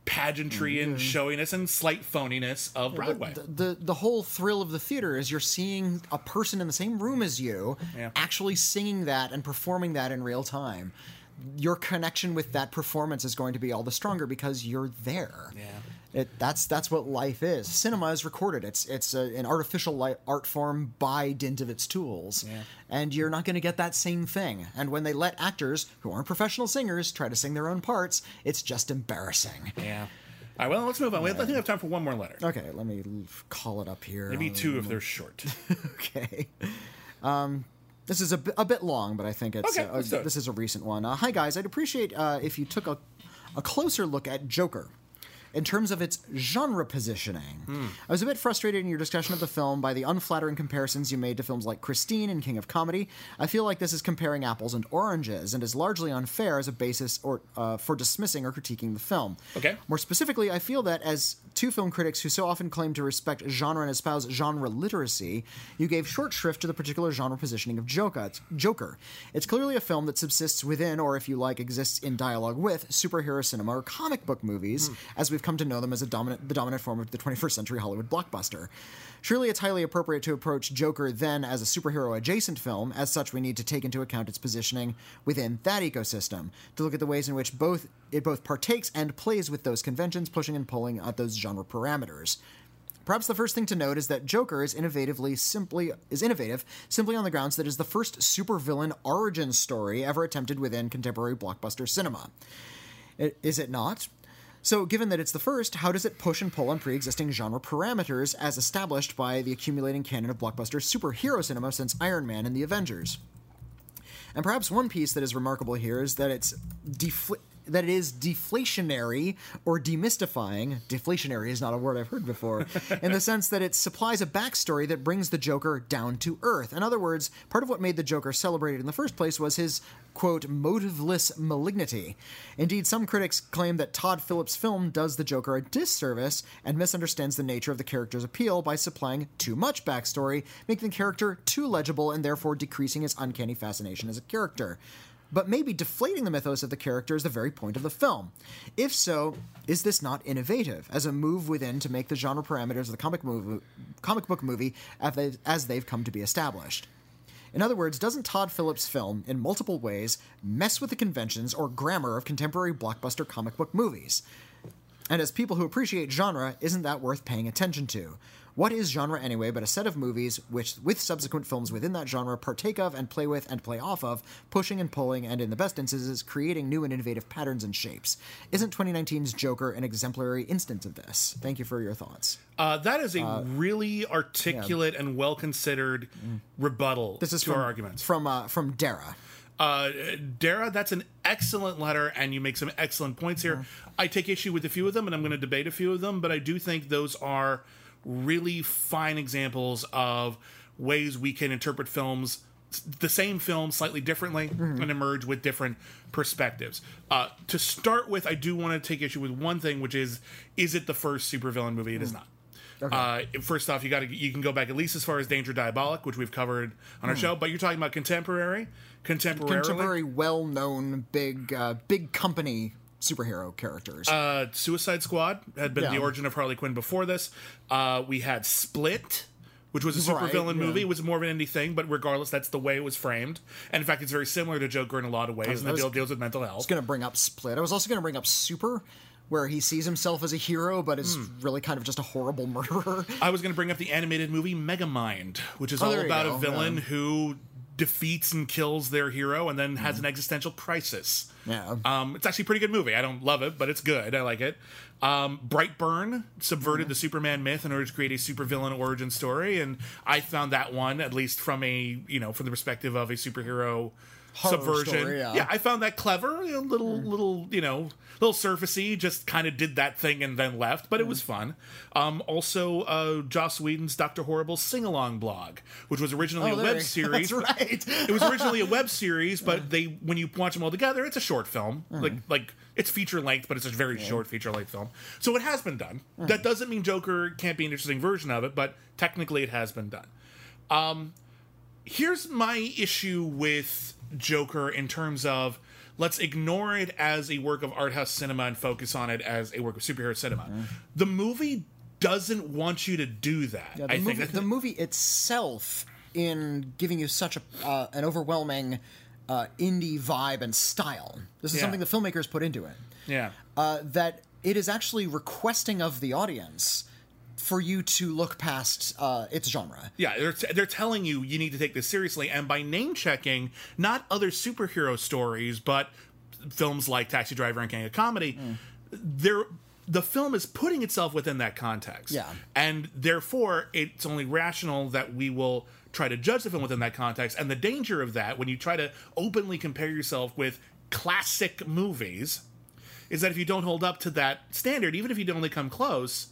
[SPEAKER 2] pageantry and mm-hmm. showiness and slight phoniness of Broadway.
[SPEAKER 1] The, the the whole thrill of the theater is you're seeing a person in the same room as you
[SPEAKER 2] Yeah.
[SPEAKER 1] actually singing that and performing that in real time. Your connection with that performance is going to be all the stronger because you're there.
[SPEAKER 2] Yeah.
[SPEAKER 1] It, that's that's what life is. Cinema is recorded. It's it's a, an artificial li- art form by dint of its tools,
[SPEAKER 2] Yeah.
[SPEAKER 1] and you're not going to get that same thing. And when they let actors who aren't professional singers try to sing their own parts, it's just embarrassing.
[SPEAKER 2] yeah. All right, well, let's move on. We have, I think we have time for one more letter.
[SPEAKER 1] Okay, let me call it up here.
[SPEAKER 2] Maybe two if they're short.
[SPEAKER 1] Okay. Um, this is a, bit long, but I think it's
[SPEAKER 2] Okay,
[SPEAKER 1] uh,
[SPEAKER 2] let's do it.
[SPEAKER 1] this is a recent one. Uh, hi guys, I'd appreciate uh, if you took a, a closer look at Joker. In terms of its genre positioning. I was a bit frustrated in your discussion of the film by the unflattering comparisons you made to films like Christine and King of Comedy. I feel like this is comparing apples and oranges, and is largely unfair as a basis or uh, for dismissing or critiquing the film.
[SPEAKER 2] Okay.
[SPEAKER 1] More specifically, I feel that as two film critics who so often claim to respect genre and espouse genre literacy, you gave short shrift to the particular genre positioning of Joker. It's, Joker. It's clearly a film that subsists within, or if you like, exists in dialogue with, superhero cinema or comic book movies, as we've come to know them as a dominant, the dominant form of the 21st century Hollywood blockbuster. Surely it's highly appropriate to approach Joker then as a superhero adjacent film. As such, we need to take into account its positioning within that ecosystem to look at the ways in which both it both partakes and plays with those conventions, pushing and pulling at those genre parameters. Perhaps the first thing to note is that Joker is innovatively simply is innovative simply on the grounds that it is the first supervillain origin story ever attempted within contemporary blockbuster cinema. Is it not? So, given that it's the first, how does it push and pull on pre existing genre parameters as established by the accumulating canon of blockbuster superhero cinema since Iron Man and the Avengers? And perhaps one piece that is remarkable here is that it's defl- that it is deflationary or demystifying. Deflationary is not a word I've heard before, in the sense that it supplies a backstory that brings the Joker down to earth. In other words, part of what made the Joker celebrated in the first place was his quote motiveless malignity. Indeed, some critics claim that Todd Phillips' film does the Joker a disservice and misunderstands the nature of the character's appeal by supplying too much backstory, making the character too legible and therefore decreasing his uncanny fascination as a character. But maybe deflating the mythos of the character is the very point of the film. If so, is this not innovative as a move within to make the genre parameters of the comic movie, comic book movie as they've, as they've come to be established? In other words, doesn't Todd Phillips' film, in multiple ways, mess with the conventions or grammar of contemporary blockbuster comic book movies? And as people who appreciate genre, isn't that worth paying attention to? What is genre anyway but a set of movies which, with subsequent films within that genre, partake of and play with and play off of, pushing and pulling, and in the best instances, creating new and innovative patterns and shapes? Isn't 2019's Joker an exemplary instance of this? Thank you for your thoughts.
[SPEAKER 2] Uh, that is a really articulate and well considered rebuttal
[SPEAKER 1] This is
[SPEAKER 2] to
[SPEAKER 1] from
[SPEAKER 2] our arguments.
[SPEAKER 1] from uh, from Dara.
[SPEAKER 2] Uh, Dara, that's an excellent letter, and you make some excellent points here. I take issue with a few of them, and I'm going to debate a few of them, but I do think those are really fine examples of ways we can interpret films, the same film, slightly differently, and emerge with different perspectives. Uh, to start with, I do want to take issue with one thing, which is: is it the first supervillain movie? It is not. Uh, first off, you got to you can go back at least as far as Danger Diabolik, which we've covered on our show. But you're talking about contemporary, contemporary,
[SPEAKER 1] Contemporary, well-known, big, uh, big company superhero characters.
[SPEAKER 2] Uh, Suicide Squad had been
[SPEAKER 1] Yeah.
[SPEAKER 2] the origin of Harley Quinn before this. Uh, we had Split, which was a
[SPEAKER 1] Right,
[SPEAKER 2] supervillain
[SPEAKER 1] yeah.
[SPEAKER 2] movie. It was more of an indie thing, but regardless, that's the way it was framed. And in fact, it's very similar to Joker in a lot of ways, and
[SPEAKER 1] I
[SPEAKER 2] the deal deals with mental health.
[SPEAKER 1] I was going to bring up Split. I was also going to bring up Super, where he sees himself as a hero, but is
[SPEAKER 2] Hmm.
[SPEAKER 1] really kind of just a horrible murderer.
[SPEAKER 2] I was going to bring up the animated movie Megamind, which is
[SPEAKER 1] Oh,
[SPEAKER 2] all about a villain who defeats and kills their hero and then has an existential crisis.
[SPEAKER 1] Yeah.
[SPEAKER 2] Um, it's actually a pretty good movie. I don't love it, but it's good. I like it. Um, Brightburn subverted the Superman myth in order to create a supervillain origin story, and I found that one, at least from a you know from the perspective of a superhero subversion.
[SPEAKER 1] story, yeah.
[SPEAKER 2] I found that clever. You know, little little you know little surfacey. Just kind of did that thing and then left, but it was fun. Um, also, uh, Joss Whedon's Doctor Horrible sing along blog, which was originally
[SPEAKER 1] Oh,
[SPEAKER 2] a web
[SPEAKER 1] you-
[SPEAKER 2] series.
[SPEAKER 1] That's right.
[SPEAKER 2] it was originally a web series, but they when you watch them all together, it's a short film. Like like it's feature length, but it's a very short feature length film. So it has been done. That doesn't mean Joker can't be an interesting version of it, but technically it has been done. Um, here's my issue with Joker in terms of let's ignore it as a work of art house cinema and focus on it as a work of superhero cinema. The movie doesn't want you to do that.
[SPEAKER 1] Yeah, the,
[SPEAKER 2] I
[SPEAKER 1] movie,
[SPEAKER 2] think
[SPEAKER 1] the movie itself, in giving you such a uh, an overwhelming uh, indie vibe and style, this is
[SPEAKER 2] Yeah.
[SPEAKER 1] something the filmmakers put into it.
[SPEAKER 2] yeah.
[SPEAKER 1] Uh, that it is actually requesting of the audience for you to look past uh, its genre.
[SPEAKER 2] Yeah, they're, they're telling you you need to take this seriously, and by name checking not other superhero stories, but films like Taxi Driver and King of Comedy, they're the film is putting itself within that context.
[SPEAKER 1] Yeah.
[SPEAKER 2] and therefore it's only rational that we will try to judge the film within that context. And the danger of that, when you try to openly compare yourself with classic movies, is that if you don't hold up to that standard, even if you only come close,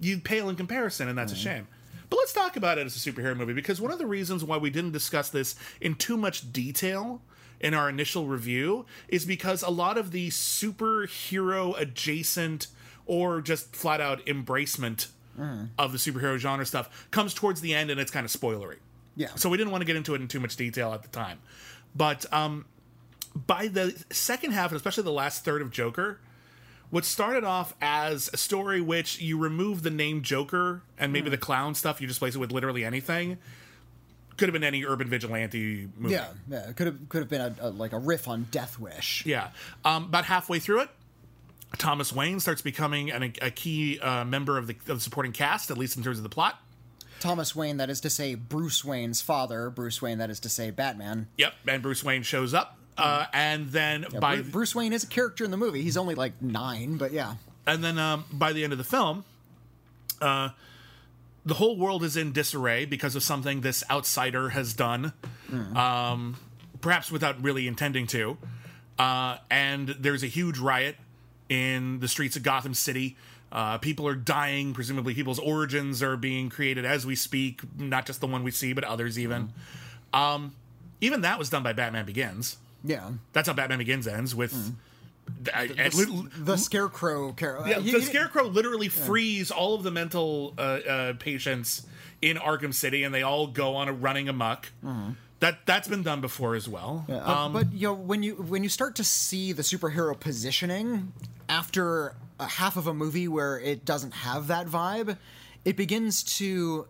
[SPEAKER 2] you pale in comparison, and that's a shame. But let's talk about it as a superhero movie because one of the reasons why we didn't discuss this in too much detail in our initial review is because a lot of the superhero adjacent or just flat out embracement of the superhero genre stuff comes towards the end and it's kind of spoilery.
[SPEAKER 1] Yeah.
[SPEAKER 2] So we didn't want to get into it in too much detail at the time. But um, by the second half, and especially the last third of Joker, what started off as a story which you remove the name Joker and maybe the clown stuff, you just place it with literally anything. Could have been any urban vigilante movie.
[SPEAKER 1] Yeah, yeah. It could have could have been a, a, like a riff on Death Wish.
[SPEAKER 2] Yeah. Um, about halfway through it, Thomas Wayne starts becoming an, a key uh, member of the, of the supporting cast, at least in terms of the plot.
[SPEAKER 1] Thomas Wayne, that is to say Bruce Wayne's father. Bruce Wayne, that is to say Batman.
[SPEAKER 2] Yep. And Bruce Wayne shows up. Uh, and then by
[SPEAKER 1] Bru- Bruce Wayne is a character in the movie. He's only like nine, but yeah.
[SPEAKER 2] and then um, by the end of the film, uh, the whole world is in disarray because of something this outsider has done, um, perhaps without really intending to. Uh, and there's a huge riot in the streets of Gotham City. Uh, people are dying. Presumably, people's origins are being created as we speak. Not just the one we see, but others even. Um, even that was done by Batman Begins.
[SPEAKER 1] Yeah.
[SPEAKER 2] That's how Batman Begins ends with. I- I-
[SPEAKER 1] The, the Scarecrow character.
[SPEAKER 2] yeah, the Scarecrow literally frees all of the mental uh, uh, patients in Arkham City, and they all go on a running amok. That that's been done before as well.
[SPEAKER 1] Uh, but you know when you when you start to see the superhero positioning after a half of a movie where it doesn't have that vibe, it begins to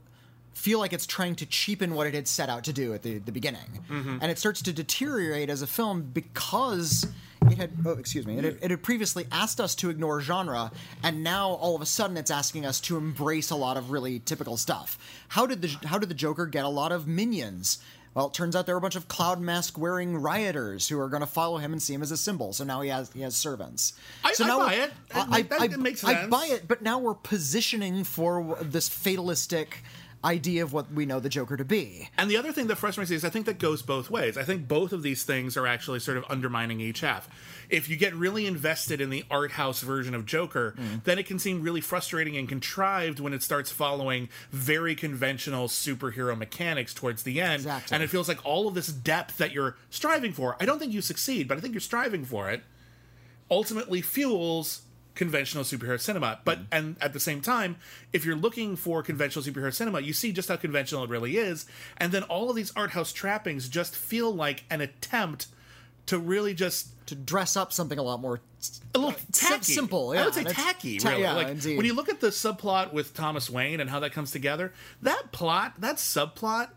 [SPEAKER 1] feel like it's trying to cheapen what it had set out to do at the, the beginning, mm-hmm. and it starts to deteriorate as a film because it had oh excuse me it had, it had previously asked us to ignore genre, and now all of a sudden it's asking us to embrace a lot of really typical stuff. How did the how did the Joker get a lot of minions? Well, it turns out there are a bunch of cloud mask wearing rioters who are going to follow him and see him as a symbol. So now he has he has servants.
[SPEAKER 2] I-
[SPEAKER 1] so
[SPEAKER 2] I
[SPEAKER 1] now
[SPEAKER 2] buy it. That- that- that makes
[SPEAKER 1] I buy it, but now we're positioning for this fatalistic idea of what we know the Joker to be.
[SPEAKER 2] And the other thing that frustrates me is I think that goes both ways. I think both of these things are actually sort of undermining each half. If you get really invested in the art house version of Joker, mm. then it can seem really frustrating and contrived when it starts following very conventional superhero mechanics towards the end.
[SPEAKER 1] Exactly.
[SPEAKER 2] And it feels like all of this depth that you're striving for, I don't think you succeed, but I think you're striving for it, ultimately fuels conventional superhero cinema. But mm. and at the same time, if you're looking for conventional superhero cinema, you see just how conventional it really is, and then all of these art house trappings just feel like an attempt to really just
[SPEAKER 1] to dress up something a lot more
[SPEAKER 2] a little tacky.
[SPEAKER 1] simple.
[SPEAKER 2] I would say tacky,
[SPEAKER 1] ta-
[SPEAKER 2] really.
[SPEAKER 1] yeah,
[SPEAKER 2] like
[SPEAKER 1] indeed.
[SPEAKER 2] when you look at the subplot with Thomas Wayne and how that comes together, that plot, that subplot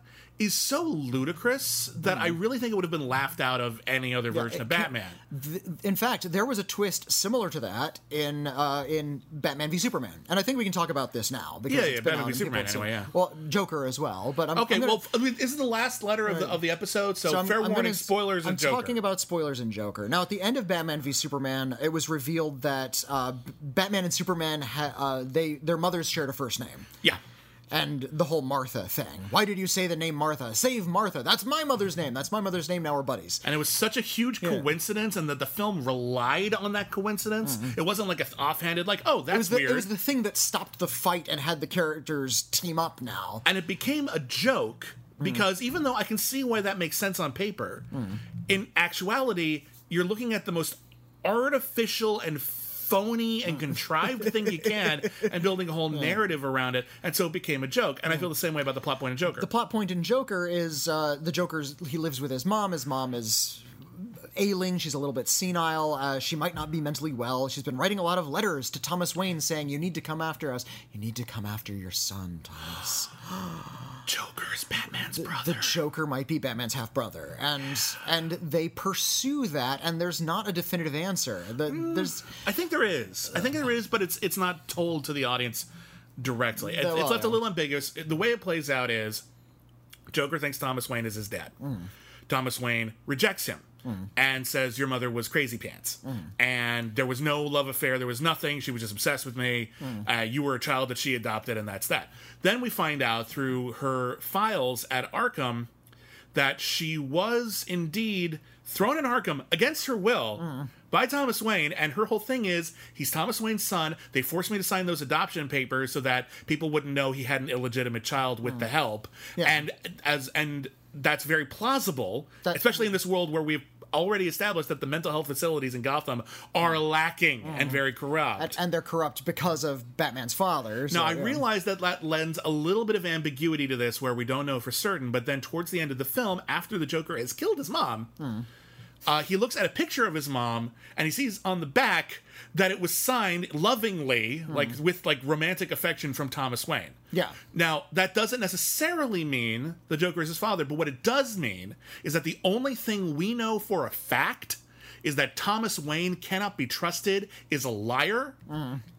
[SPEAKER 2] is so ludicrous that I really think it would have been laughed out of any other version
[SPEAKER 1] Mm. it
[SPEAKER 2] of Batman.
[SPEAKER 1] Th- in fact, there was a twist similar to that in uh, in Batman v Superman, and I think we can talk about this now. Because
[SPEAKER 2] Yeah, yeah, Batman v
[SPEAKER 1] and
[SPEAKER 2] Superman anyway, yeah.
[SPEAKER 1] Well, Joker as well, but I'm
[SPEAKER 2] Okay,
[SPEAKER 1] I'm gonna-
[SPEAKER 2] well, I mean, this is the last letter of the of the episode, so,
[SPEAKER 1] so I'm-
[SPEAKER 2] fair
[SPEAKER 1] I'm
[SPEAKER 2] warning:
[SPEAKER 1] gonna-
[SPEAKER 2] spoilers
[SPEAKER 1] I'm
[SPEAKER 2] Joker.
[SPEAKER 1] talking about spoilers in Joker. Now, at the end of Batman v Superman, it was revealed that uh, Batman and Superman ha- uh, they their mothers shared a first name.
[SPEAKER 2] yeah,
[SPEAKER 1] and the whole Martha thing. Why did you say the name Martha? Save Martha. That's my mother's name. That's my mother's name. Now we're buddies.
[SPEAKER 2] and it was such a huge coincidence, and that the film relied on that coincidence. It wasn't like a offhanded, like, "Oh,
[SPEAKER 1] Mm-hmm.
[SPEAKER 2] that's
[SPEAKER 1] It was, the,
[SPEAKER 2] weird."
[SPEAKER 1] it was the thing that stopped the fight and had the characters team up now.
[SPEAKER 2] and it became a joke
[SPEAKER 1] Mm.
[SPEAKER 2] because even though I can see why that makes sense on paper, in actuality, you're looking at the most artificial and phony and contrived thing you can and building a whole narrative around it and so it became a joke. And i feel the same way about the plot point in joker.
[SPEAKER 1] The plot point in Joker is uh, the Joker's he lives with his mom. His mom is ailing. She's a little bit senile. Uh, she might not be mentally well. She's been writing a lot of letters to Thomas Wayne saying, "You need to come after us. You need to come after your son, Thomas."
[SPEAKER 2] joker is batman's
[SPEAKER 1] the
[SPEAKER 2] brother
[SPEAKER 1] Joker might be Batman's half brother, and and they pursue that, and there's not a definitive answer. The, There's
[SPEAKER 2] i think there is i think there is but it's it's not told to the audience directly it's, it's left a little ambiguous the way it plays out is Joker thinks Thomas Wayne is his dad. Thomas Wayne rejects him Mm-hmm. and says, Your mother was crazy pants. Mm-hmm. And there was no love affair. There was nothing. She was just obsessed with me. Mm-hmm. Uh, you were a child that she adopted, and that's that. Then we find out through her files at Arkham that she was indeed thrown in Arkham against her will by Thomas Wayne. And her whole thing is he's Thomas Wayne's son. They forced me to sign those adoption papers so that people wouldn't know he had an illegitimate child with the mm. help.
[SPEAKER 1] Yeah.
[SPEAKER 2] And as and that's very plausible,
[SPEAKER 1] That-
[SPEAKER 2] especially in this world where we've already established that the mental health facilities in Gotham are mm. lacking and mm. very corrupt.
[SPEAKER 1] and they're corrupt because of Batman's father. so,
[SPEAKER 2] Now, I
[SPEAKER 1] yeah.
[SPEAKER 2] realize that that lends a little bit of ambiguity to this where we don't know for certain, but then towards the end of the film, after the Joker has killed his mom, hmm. Uh, he looks at a picture of his mom and he sees on the back that it was signed lovingly, like with like romantic affection from Thomas Wayne.
[SPEAKER 1] Yeah.
[SPEAKER 2] Now, that doesn't necessarily mean the Joker is his father, but what it does mean is that the only thing we know for a fact is that Thomas Wayne cannot be trusted, is a liar,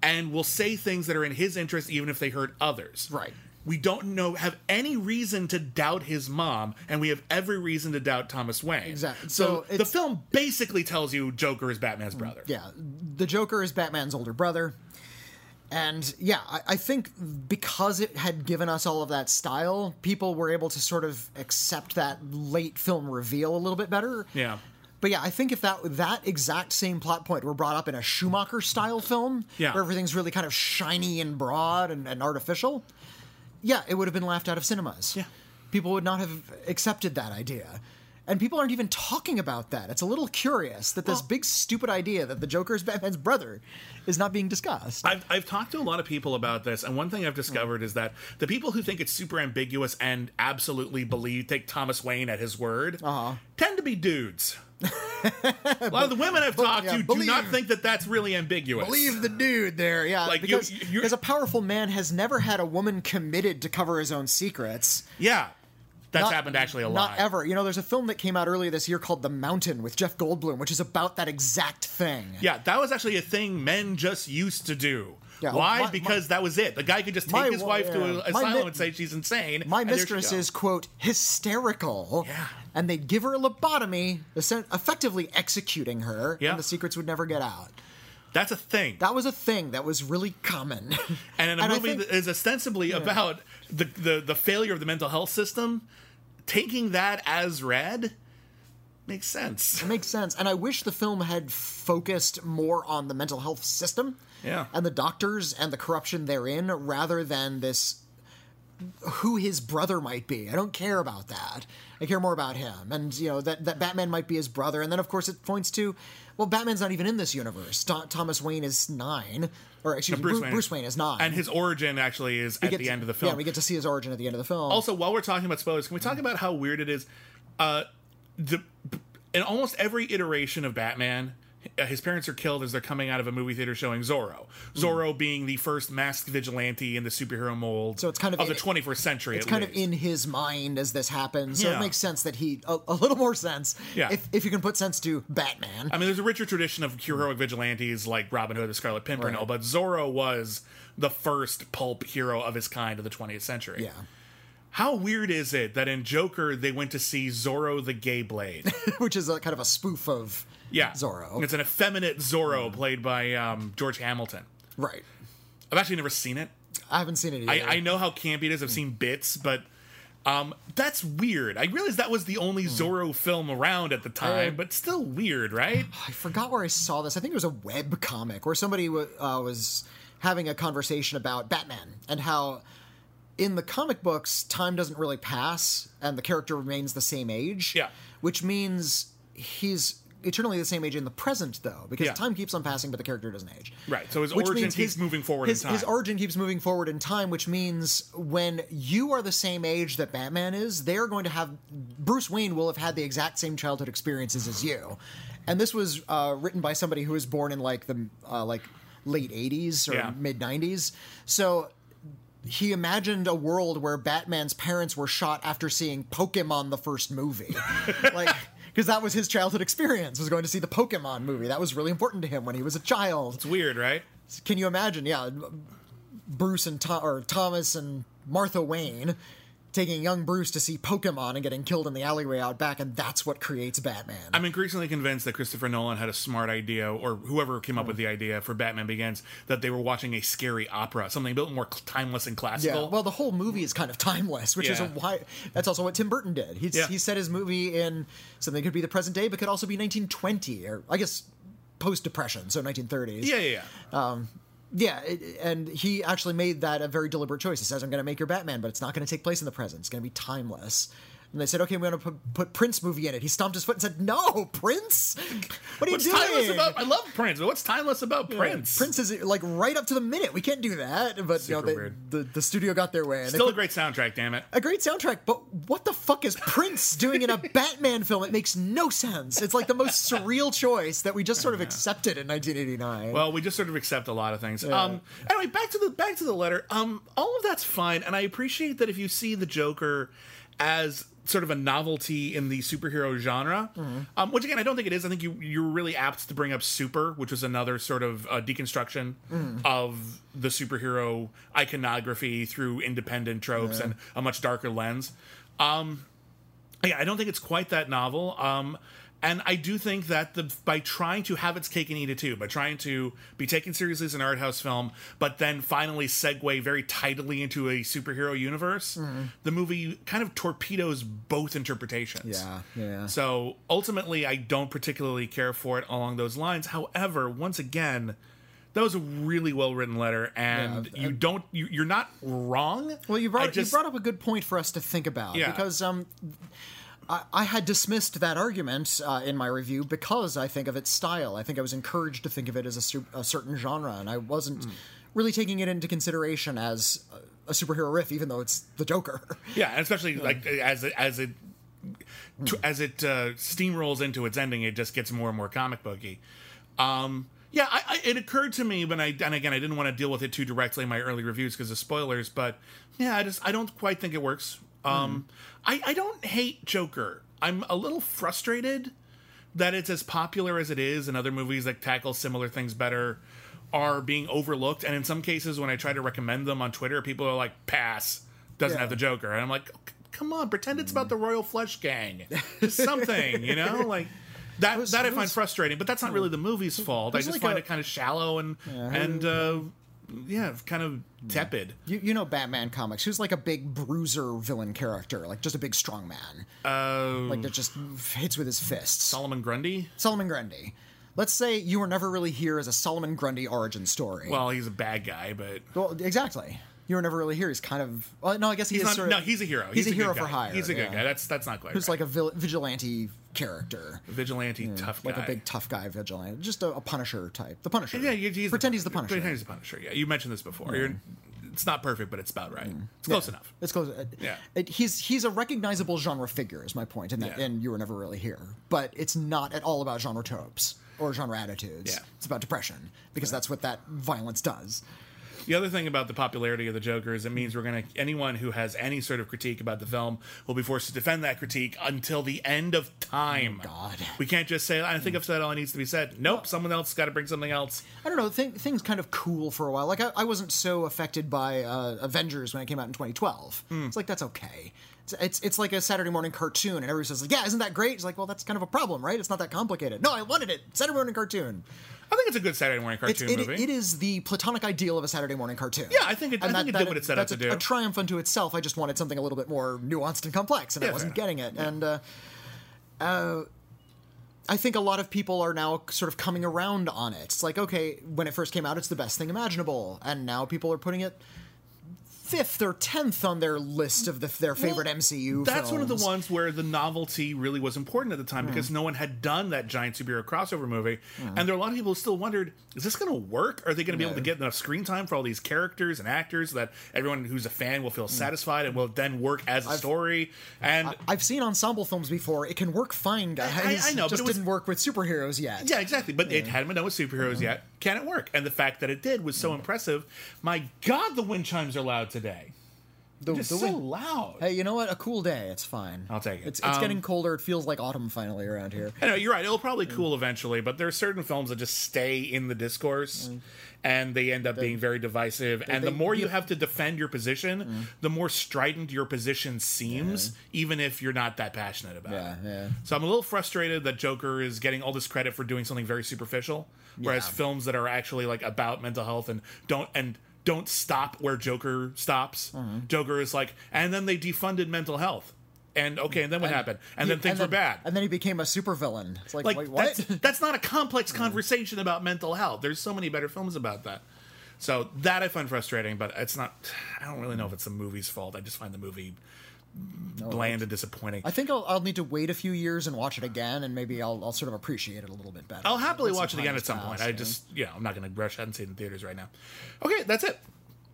[SPEAKER 2] and will say things that are in his interest even if they hurt others.
[SPEAKER 1] Right.
[SPEAKER 2] We don't know have any reason to doubt his mom, and we have every reason to doubt Thomas Wayne.
[SPEAKER 1] Exactly.
[SPEAKER 2] So,
[SPEAKER 1] So
[SPEAKER 2] the film basically tells you Joker is Batman's brother.
[SPEAKER 1] Mm, yeah, the Joker is Batman's older brother. And yeah, I, I think because it had given us all of that style, people were able to sort of accept that late film reveal a little bit better.
[SPEAKER 2] Yeah.
[SPEAKER 1] But yeah, I think if that that exact same plot point were brought up in a Schumacher style film,
[SPEAKER 2] Yeah.
[SPEAKER 1] where everything's really kind of shiny and broad and, and artificial, yeah, it would have been laughed out of cinemas.
[SPEAKER 2] Yeah.
[SPEAKER 1] People would not have accepted that idea. And people aren't even talking about that. It's a little curious that this
[SPEAKER 2] Well-
[SPEAKER 1] big stupid idea that the Joker is Batman's brother is not being discussed.
[SPEAKER 2] I've, I've talked to a lot of people about this, and one thing I've discovered is that the people who think it's super ambiguous and absolutely believe, take Thomas Wayne at his word,
[SPEAKER 1] Uh-huh.
[SPEAKER 2] tend to be dudes. A lot of the women I've talked
[SPEAKER 1] yeah,
[SPEAKER 2] to do not think that that's really ambiguous.
[SPEAKER 1] Believe the dude there, yeah.
[SPEAKER 2] Like,
[SPEAKER 1] because,
[SPEAKER 2] you're-
[SPEAKER 1] because a powerful man has never had a woman committed to cover his own secrets.
[SPEAKER 2] Yeah. That's
[SPEAKER 1] Not-
[SPEAKER 2] happened actually a
[SPEAKER 1] Not
[SPEAKER 2] lot.
[SPEAKER 1] ever. You know, there's a film that came out earlier this year called The Mountain with Jeff Goldblum, which is about that exact thing.
[SPEAKER 2] Yeah, that was actually a thing men just used to do.
[SPEAKER 1] Yeah,
[SPEAKER 2] Why?
[SPEAKER 1] my- my-
[SPEAKER 2] because that was it. The guy could just take
[SPEAKER 1] My
[SPEAKER 2] his wife
[SPEAKER 1] yeah.
[SPEAKER 2] to an asylum
[SPEAKER 1] mi-
[SPEAKER 2] and say she's insane.
[SPEAKER 1] My
[SPEAKER 2] and
[SPEAKER 1] mistress is, quote, hysterical.
[SPEAKER 2] Yeah.
[SPEAKER 1] And they'd give her a lobotomy, effectively executing her,
[SPEAKER 2] Yeah.
[SPEAKER 1] and the secrets would never get out.
[SPEAKER 2] That's a thing.
[SPEAKER 1] That was a thing that was really common.
[SPEAKER 2] and in a
[SPEAKER 1] I
[SPEAKER 2] movie
[SPEAKER 1] think-
[SPEAKER 2] that is ostensibly about the, the the failure of the mental health system, taking that as read makes sense.
[SPEAKER 1] It makes sense. And I wish the film had focused more on the mental health system
[SPEAKER 2] Yeah.
[SPEAKER 1] and the doctors and the corruption therein rather than this who his brother might be. I don't care about that. I care more about him. And, you know, that, that Batman might be his brother. And then, of course, it points to, well, Batman's not even in this universe. Tho- Thomas Wayne is nine. Or, excuse me,
[SPEAKER 2] Bruce
[SPEAKER 1] Bruce,
[SPEAKER 2] Wayne
[SPEAKER 1] Bruce
[SPEAKER 2] is-
[SPEAKER 1] Wayne is nine.
[SPEAKER 2] And his origin actually is
[SPEAKER 1] We
[SPEAKER 2] at the
[SPEAKER 1] to-
[SPEAKER 2] end of the film.
[SPEAKER 1] Yeah, we get to see his origin at the end of the film.
[SPEAKER 2] also, while we're talking about spoilers, can we talk about how weird it is? Uh, the in almost every iteration of Batman, Uh, his parents are killed as they're coming out of a movie theater showing Zorro. Zorro hmm. being the first masked vigilante in the superhero mold.
[SPEAKER 1] So it's kind of
[SPEAKER 2] of
[SPEAKER 1] in-
[SPEAKER 2] the 21st century.
[SPEAKER 1] It's kind of in his mind as this happens, so
[SPEAKER 2] Yeah.
[SPEAKER 1] it makes sense that he a, a little more sense.
[SPEAKER 2] Yeah.
[SPEAKER 1] If if you can put sense to Batman.
[SPEAKER 2] I mean, there's a richer tradition of heroic vigilantes like Robin Hood, the Scarlet Pimpernel, but Zorro was the first pulp hero of his kind of the 20th century.
[SPEAKER 1] yeah.
[SPEAKER 2] How weird is it that in Joker they went to see Zorro the Gay Blade?
[SPEAKER 1] Which is a kind of a spoof of
[SPEAKER 2] Yeah,
[SPEAKER 1] Zorro.
[SPEAKER 2] It's an effeminate Zorro played by um, George Hamilton.
[SPEAKER 1] Right.
[SPEAKER 2] I've actually never seen it.
[SPEAKER 1] I haven't seen it
[SPEAKER 2] I,
[SPEAKER 1] either.
[SPEAKER 2] I know how campy it is. I've seen bits, but um, that's weird. I realized that was the only Zorro film around at the time, but still weird, right?
[SPEAKER 1] I forgot where I saw this. I think it was a web comic where somebody w- uh, was having a conversation about Batman and how in the comic books time doesn't really pass and the character remains the same age.
[SPEAKER 2] Yeah.
[SPEAKER 1] Which means he's eternally the same age in the present though because
[SPEAKER 2] Yeah.
[SPEAKER 1] time keeps on passing but the character doesn't age.
[SPEAKER 2] Right, so his
[SPEAKER 1] Which
[SPEAKER 2] origin keeps moving forward
[SPEAKER 1] his,
[SPEAKER 2] in time.
[SPEAKER 1] His origin keeps moving forward in time, which means when you are the same age that Batman is, they're going to have Bruce Wayne will have had the exact same childhood experiences as you. And this was uh, written by somebody who was born in like the uh, like late '80s or
[SPEAKER 2] Yeah.
[SPEAKER 1] mid '90s. So he imagined a world where Batman's parents were shot after seeing Pokemon the first movie, like because that was his childhood experience was going to see the Pokemon movie. That was really important to him when he was a child.
[SPEAKER 2] It's weird, right?
[SPEAKER 1] Can you imagine? Yeah, Bruce and Tom, or Thomas and Martha Wayne taking young Bruce to see Pokemon and getting killed in the alleyway out back, and that's what creates Batman.
[SPEAKER 2] I'm increasingly convinced that Christopher Nolan had a smart idea, or whoever came up with the idea for Batman Begins, that they were watching a scary opera, something a bit more timeless and classical.
[SPEAKER 1] yeah, well, the whole movie is kind of timeless, which is a
[SPEAKER 2] Yeah.
[SPEAKER 1] why. That's also what Tim Burton did. He
[SPEAKER 2] Yeah.
[SPEAKER 1] he set his movie in something that could be the present day, but could also be 1920, or I guess post Depression, so 1930s.
[SPEAKER 2] yeah, yeah, yeah.
[SPEAKER 1] Um, Yeah, it, and he actually made that a very deliberate choice. He says, "I'm going to make your Batman, but it's not going to take place in the present. It's going to be timeless." And they said, "Okay, we're going to put, put Prince movie in it." He stomped his foot and said, "No, Prince! What are you
[SPEAKER 2] What's
[SPEAKER 1] doing?"
[SPEAKER 2] timeless about? I love Prince, but what's timeless about Prince?
[SPEAKER 1] Prince is like right up to the minute. We can't do that. But you know, they, the the studio got their way. And they
[SPEAKER 2] Still a great soundtrack, damn it.
[SPEAKER 1] a great soundtrack. But what the fuck is Prince doing in a Batman film? It makes no sense. It's like the most surreal choice that we just sort of accepted in 1989.
[SPEAKER 2] Well, we just sort of accept a lot of things. Um, anyway, back to the back to the letter. Um, all of that's fine, and I appreciate that if you see the Joker as sort of a novelty in the superhero genre, um, which again I don't think it is. I think you you're really apt to bring up Super, which was another sort of uh, deconstruction of the superhero iconography through independent tropes and a much darker lens. Um, yeah, I don't think it's quite that novel. Um, and I do think that the by trying to have its cake and eat it too, by trying to be taken seriously as an art house film, but then finally segue very tidily into a superhero universe, the movie kind of torpedoes both interpretations.
[SPEAKER 1] yeah, yeah.
[SPEAKER 2] So ultimately, I don't particularly care for it along those lines. However, once again, that was a really well written letter, and you don't you, you're not wrong.
[SPEAKER 1] Well, you brought
[SPEAKER 2] just-
[SPEAKER 1] you brought up a good point for us to think about
[SPEAKER 2] Yeah.
[SPEAKER 1] because um, I, I had dismissed that argument uh, in my review because I think of its style. I think I was encouraged to think of it as a, su- a certain genre, and I wasn't really taking it into consideration as a, a superhero riff, even though it's the Joker.
[SPEAKER 2] Yeah, and especially like as it as it to, as it uh, steamrolls into its ending, it just gets more and more comic booky. Um, yeah, I, I, it occurred to me when I and again I didn't want to deal with it too directly in my early reviews because of spoilers, but yeah, I just I don't quite think it works. Um, I I don't hate Joker. I'm a little frustrated that it's as popular as it is, and other movies that tackle similar things better are being overlooked. And in some cases, when I try to recommend them on Twitter, people are like, "Pass, doesn't
[SPEAKER 1] Yeah.
[SPEAKER 2] have the Joker," and I'm like, "Come on, pretend it's about the Royal Flush Gang, something, you know, like." That,
[SPEAKER 1] was-
[SPEAKER 2] that I find
[SPEAKER 1] was-
[SPEAKER 2] frustrating, but that's not really the movie's fault. I just
[SPEAKER 1] like
[SPEAKER 2] find
[SPEAKER 1] a-
[SPEAKER 2] it kind of shallow and and uh, yeah, kind of tepid.
[SPEAKER 1] you, you know Batman comics. Who's like a big bruiser villain character, like just a big strong man,
[SPEAKER 2] Uh,
[SPEAKER 1] like that just hits with his fists.
[SPEAKER 2] Solomon Grundy.
[SPEAKER 1] Solomon Grundy. Let's say you were never really here as a Solomon Grundy origin story.
[SPEAKER 2] Well, he's a bad guy, but
[SPEAKER 1] Well, exactly. You were never really here. He's kind of. Well, no, I guess he
[SPEAKER 2] he's
[SPEAKER 1] is
[SPEAKER 2] not.
[SPEAKER 1] sort of.
[SPEAKER 2] no, he's a hero.
[SPEAKER 1] He's, a,
[SPEAKER 2] good
[SPEAKER 1] hero for hire.
[SPEAKER 2] He's a good
[SPEAKER 1] yeah.
[SPEAKER 2] guy. That's that's not quite.
[SPEAKER 1] Who's
[SPEAKER 2] right.
[SPEAKER 1] like a vigilante character,
[SPEAKER 2] vigilante tough guy.
[SPEAKER 1] like a big tough guy vigilante, just a, a Punisher type. The Punisher.
[SPEAKER 2] yeah. He's
[SPEAKER 1] pretend he's the Punisher.
[SPEAKER 2] Pretend he's the Punisher. Yeah, you mentioned this before. You're, it's not perfect, but it's about right. Mm. It's close enough.
[SPEAKER 1] It's close.
[SPEAKER 2] Yeah.
[SPEAKER 1] It, he's he's a recognizable genre figure, is my point, and that,
[SPEAKER 2] Yeah.
[SPEAKER 1] and you were never really here. But it's not at all about genre tropes or genre attitudes.
[SPEAKER 2] Yeah.
[SPEAKER 1] It's about depression because that's what that violence does.
[SPEAKER 2] The other thing about the popularity of the Joker is it means we're going to anyone who has any sort of critique about the film will be forced to defend that critique until the end of time.
[SPEAKER 1] Oh, God.
[SPEAKER 2] we can't just say I think I've said all that needs to be said. Nope, someone else got to bring something else.
[SPEAKER 1] I don't know. Th- things kind of cool for a while. Like I, I wasn't so affected by uh, Avengers when it came out in 2012.
[SPEAKER 2] Hmm.
[SPEAKER 1] It's like that's okay. It's, it's it's like a Saturday morning cartoon, and everybody says, like, "Yeah, isn't that great?" It's like, well, that's kind of a problem, right? It's not that complicated. No, I wanted it. Saturday morning cartoon.
[SPEAKER 2] I think it's a good Saturday morning cartoon
[SPEAKER 1] it,
[SPEAKER 2] movie.
[SPEAKER 1] it is the platonic ideal of a Saturday morning cartoon.
[SPEAKER 2] Yeah, I think it- I
[SPEAKER 1] And
[SPEAKER 2] think it did what it set out to
[SPEAKER 1] a,
[SPEAKER 2] do.
[SPEAKER 1] A triumph unto itself. I just wanted something a little bit more nuanced and complex, and I wasn't getting it. And uh, uh, I think a lot of people are now sort of coming around on it. It's like, okay, when it first came out, it's the best thing imaginable, and now people are putting it fifth or tenth on their list of the, their favorite
[SPEAKER 2] Well,
[SPEAKER 1] MCU.
[SPEAKER 2] That's one of the ones where the novelty really was important at the time hmm. because no one had done that giant superhero crossover movie, hmm. and there are a lot of people who still wondered: Is this going to work? Are they going to be able to get enough screen time for all these characters and actors so that everyone who's a fan will feel hmm. satisfied and will then work as a story? And
[SPEAKER 1] I've seen ensemble films before. It can work fine, guys.
[SPEAKER 2] I- I know, but
[SPEAKER 1] just
[SPEAKER 2] it was-
[SPEAKER 1] didn't work with superheroes yet.
[SPEAKER 2] Yeah, exactly. But it hadn't been done with superheroes yet. Can it work? And the fact that it did was so mm. impressive. My God, the wind chimes are loud today.
[SPEAKER 1] The,
[SPEAKER 2] Just
[SPEAKER 1] the
[SPEAKER 2] so
[SPEAKER 1] win-
[SPEAKER 2] loud.
[SPEAKER 1] Hey, you know what? A cool day. It's fine.
[SPEAKER 2] I'll take it.
[SPEAKER 1] It's it's
[SPEAKER 2] Um,
[SPEAKER 1] getting colder. It feels like autumn finally around here.
[SPEAKER 2] I know you're right. It'll probably mm. cool eventually, but there are certain films that just stay in the discourse, mm. And they end up being very divisive. and the
[SPEAKER 1] they-
[SPEAKER 2] more you have to defend your position, the more strident your position seems, even if you're not that passionate about
[SPEAKER 1] Yeah,
[SPEAKER 2] it.
[SPEAKER 1] yeah.
[SPEAKER 2] So I'm a little frustrated that Joker is getting all this credit for doing something very superficial, whereas
[SPEAKER 1] Yeah.
[SPEAKER 2] films that are actually like about mental health and don't and don't stop where Joker stops.
[SPEAKER 1] Mm-hmm.
[SPEAKER 2] Joker is like, and then they defunded mental health. And okay, and then what happened? And then things were
[SPEAKER 1] then,
[SPEAKER 2] bad
[SPEAKER 1] And then he became a supervillain. It's like,
[SPEAKER 2] like
[SPEAKER 1] wait, what?
[SPEAKER 2] that's that's not a complex conversation about mental health. There's so many better films about that. So that I find frustrating, but it's not. I don't really know if it's the movie's fault. I just find the movie bland and disappointing.
[SPEAKER 1] I think I'll, I'll need to wait a few years and watch it again, and maybe I'll, I'll sort of appreciate it a little bit better.
[SPEAKER 2] I'll happily watch it again at some
[SPEAKER 1] has
[SPEAKER 2] point. I just, you know, I'm not going to rush out and see it in theaters right now. Okay, that's it.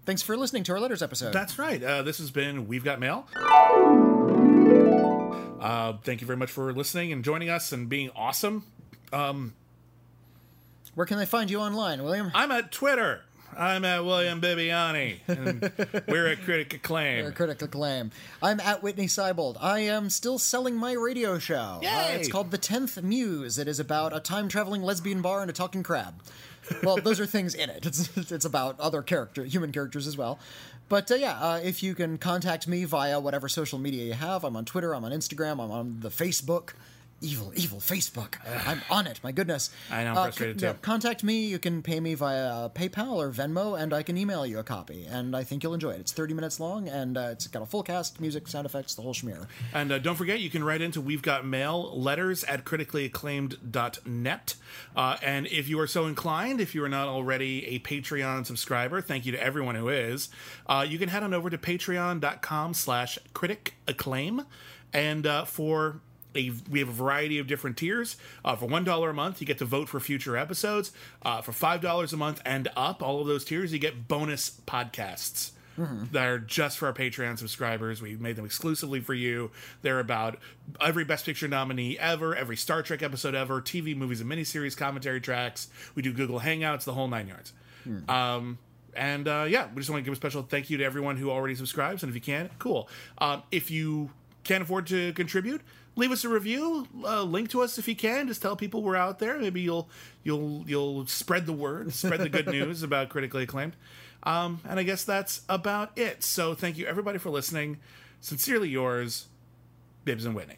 [SPEAKER 1] Thanks for listening to our letters episode.
[SPEAKER 2] That's right. Uh, this has been We've Got Mail. Uh, thank you very much for listening and joining us and being awesome.
[SPEAKER 1] Um, Where can they find you online, William?
[SPEAKER 2] I'm at Twitter. I'm at William Bibbiani. And we're at Critic Acclaim.
[SPEAKER 1] We're at Critic acclaim. I'm at Witney Seibold. I am still selling my radio show. Uh,
[SPEAKER 2] Yay!
[SPEAKER 1] it's called The Tenth Muse. It is about a time traveling lesbian bar and a talking crab. Well, those are things in it. It's it's about other character, human characters as well. But uh, yeah, uh, if you can contact me via whatever social media you have, I'm on Twitter, I'm on Instagram, I'm on the Facebook. Evil, evil Facebook. I'm on it. My goodness.
[SPEAKER 2] I know, I'm
[SPEAKER 1] Uh,
[SPEAKER 2] frustrated
[SPEAKER 1] con-
[SPEAKER 2] too.
[SPEAKER 1] Contact me. You can pay me via uh, PayPal or Venmo, and I can email you a copy. And I think you'll enjoy it. It's 30 minutes long, and uh, it's got a full cast, music, sound effects, the whole schmear.
[SPEAKER 2] And uh, don't forget, you can write into We've Got Mail letters at criticallyacclaimed.net. Uh, and if you are so inclined, if you are not already a Patreon subscriber, thank you to everyone who is, uh, you can head on over to patreon.com slash critic acclaim. And uh, for a, we have a variety of different tiers. Uh, for one dollar a month, you get to vote for future episodes. Uh, for five dollars a month and up, all of those tiers, you get bonus podcasts that are just for our Patreon subscribers. We made them exclusively for you. They're about every Best Picture nominee ever, every Star Trek episode ever, TV, movies, and miniseries, commentary tracks. We do Google Hangouts, the whole nine yards. Um, and uh, yeah, we just want to give a special thank you to everyone who already subscribes. And if you can, cool. Um, if you can't afford to contribute, leave us a review. Uh, link to us if you can. Just tell people we're out there. Maybe you'll you'll you'll spread the word, spread the good news about critically acclaimed. Um, and I guess that's about it. So thank you everybody for listening. Sincerely yours, Bibbs and Witney.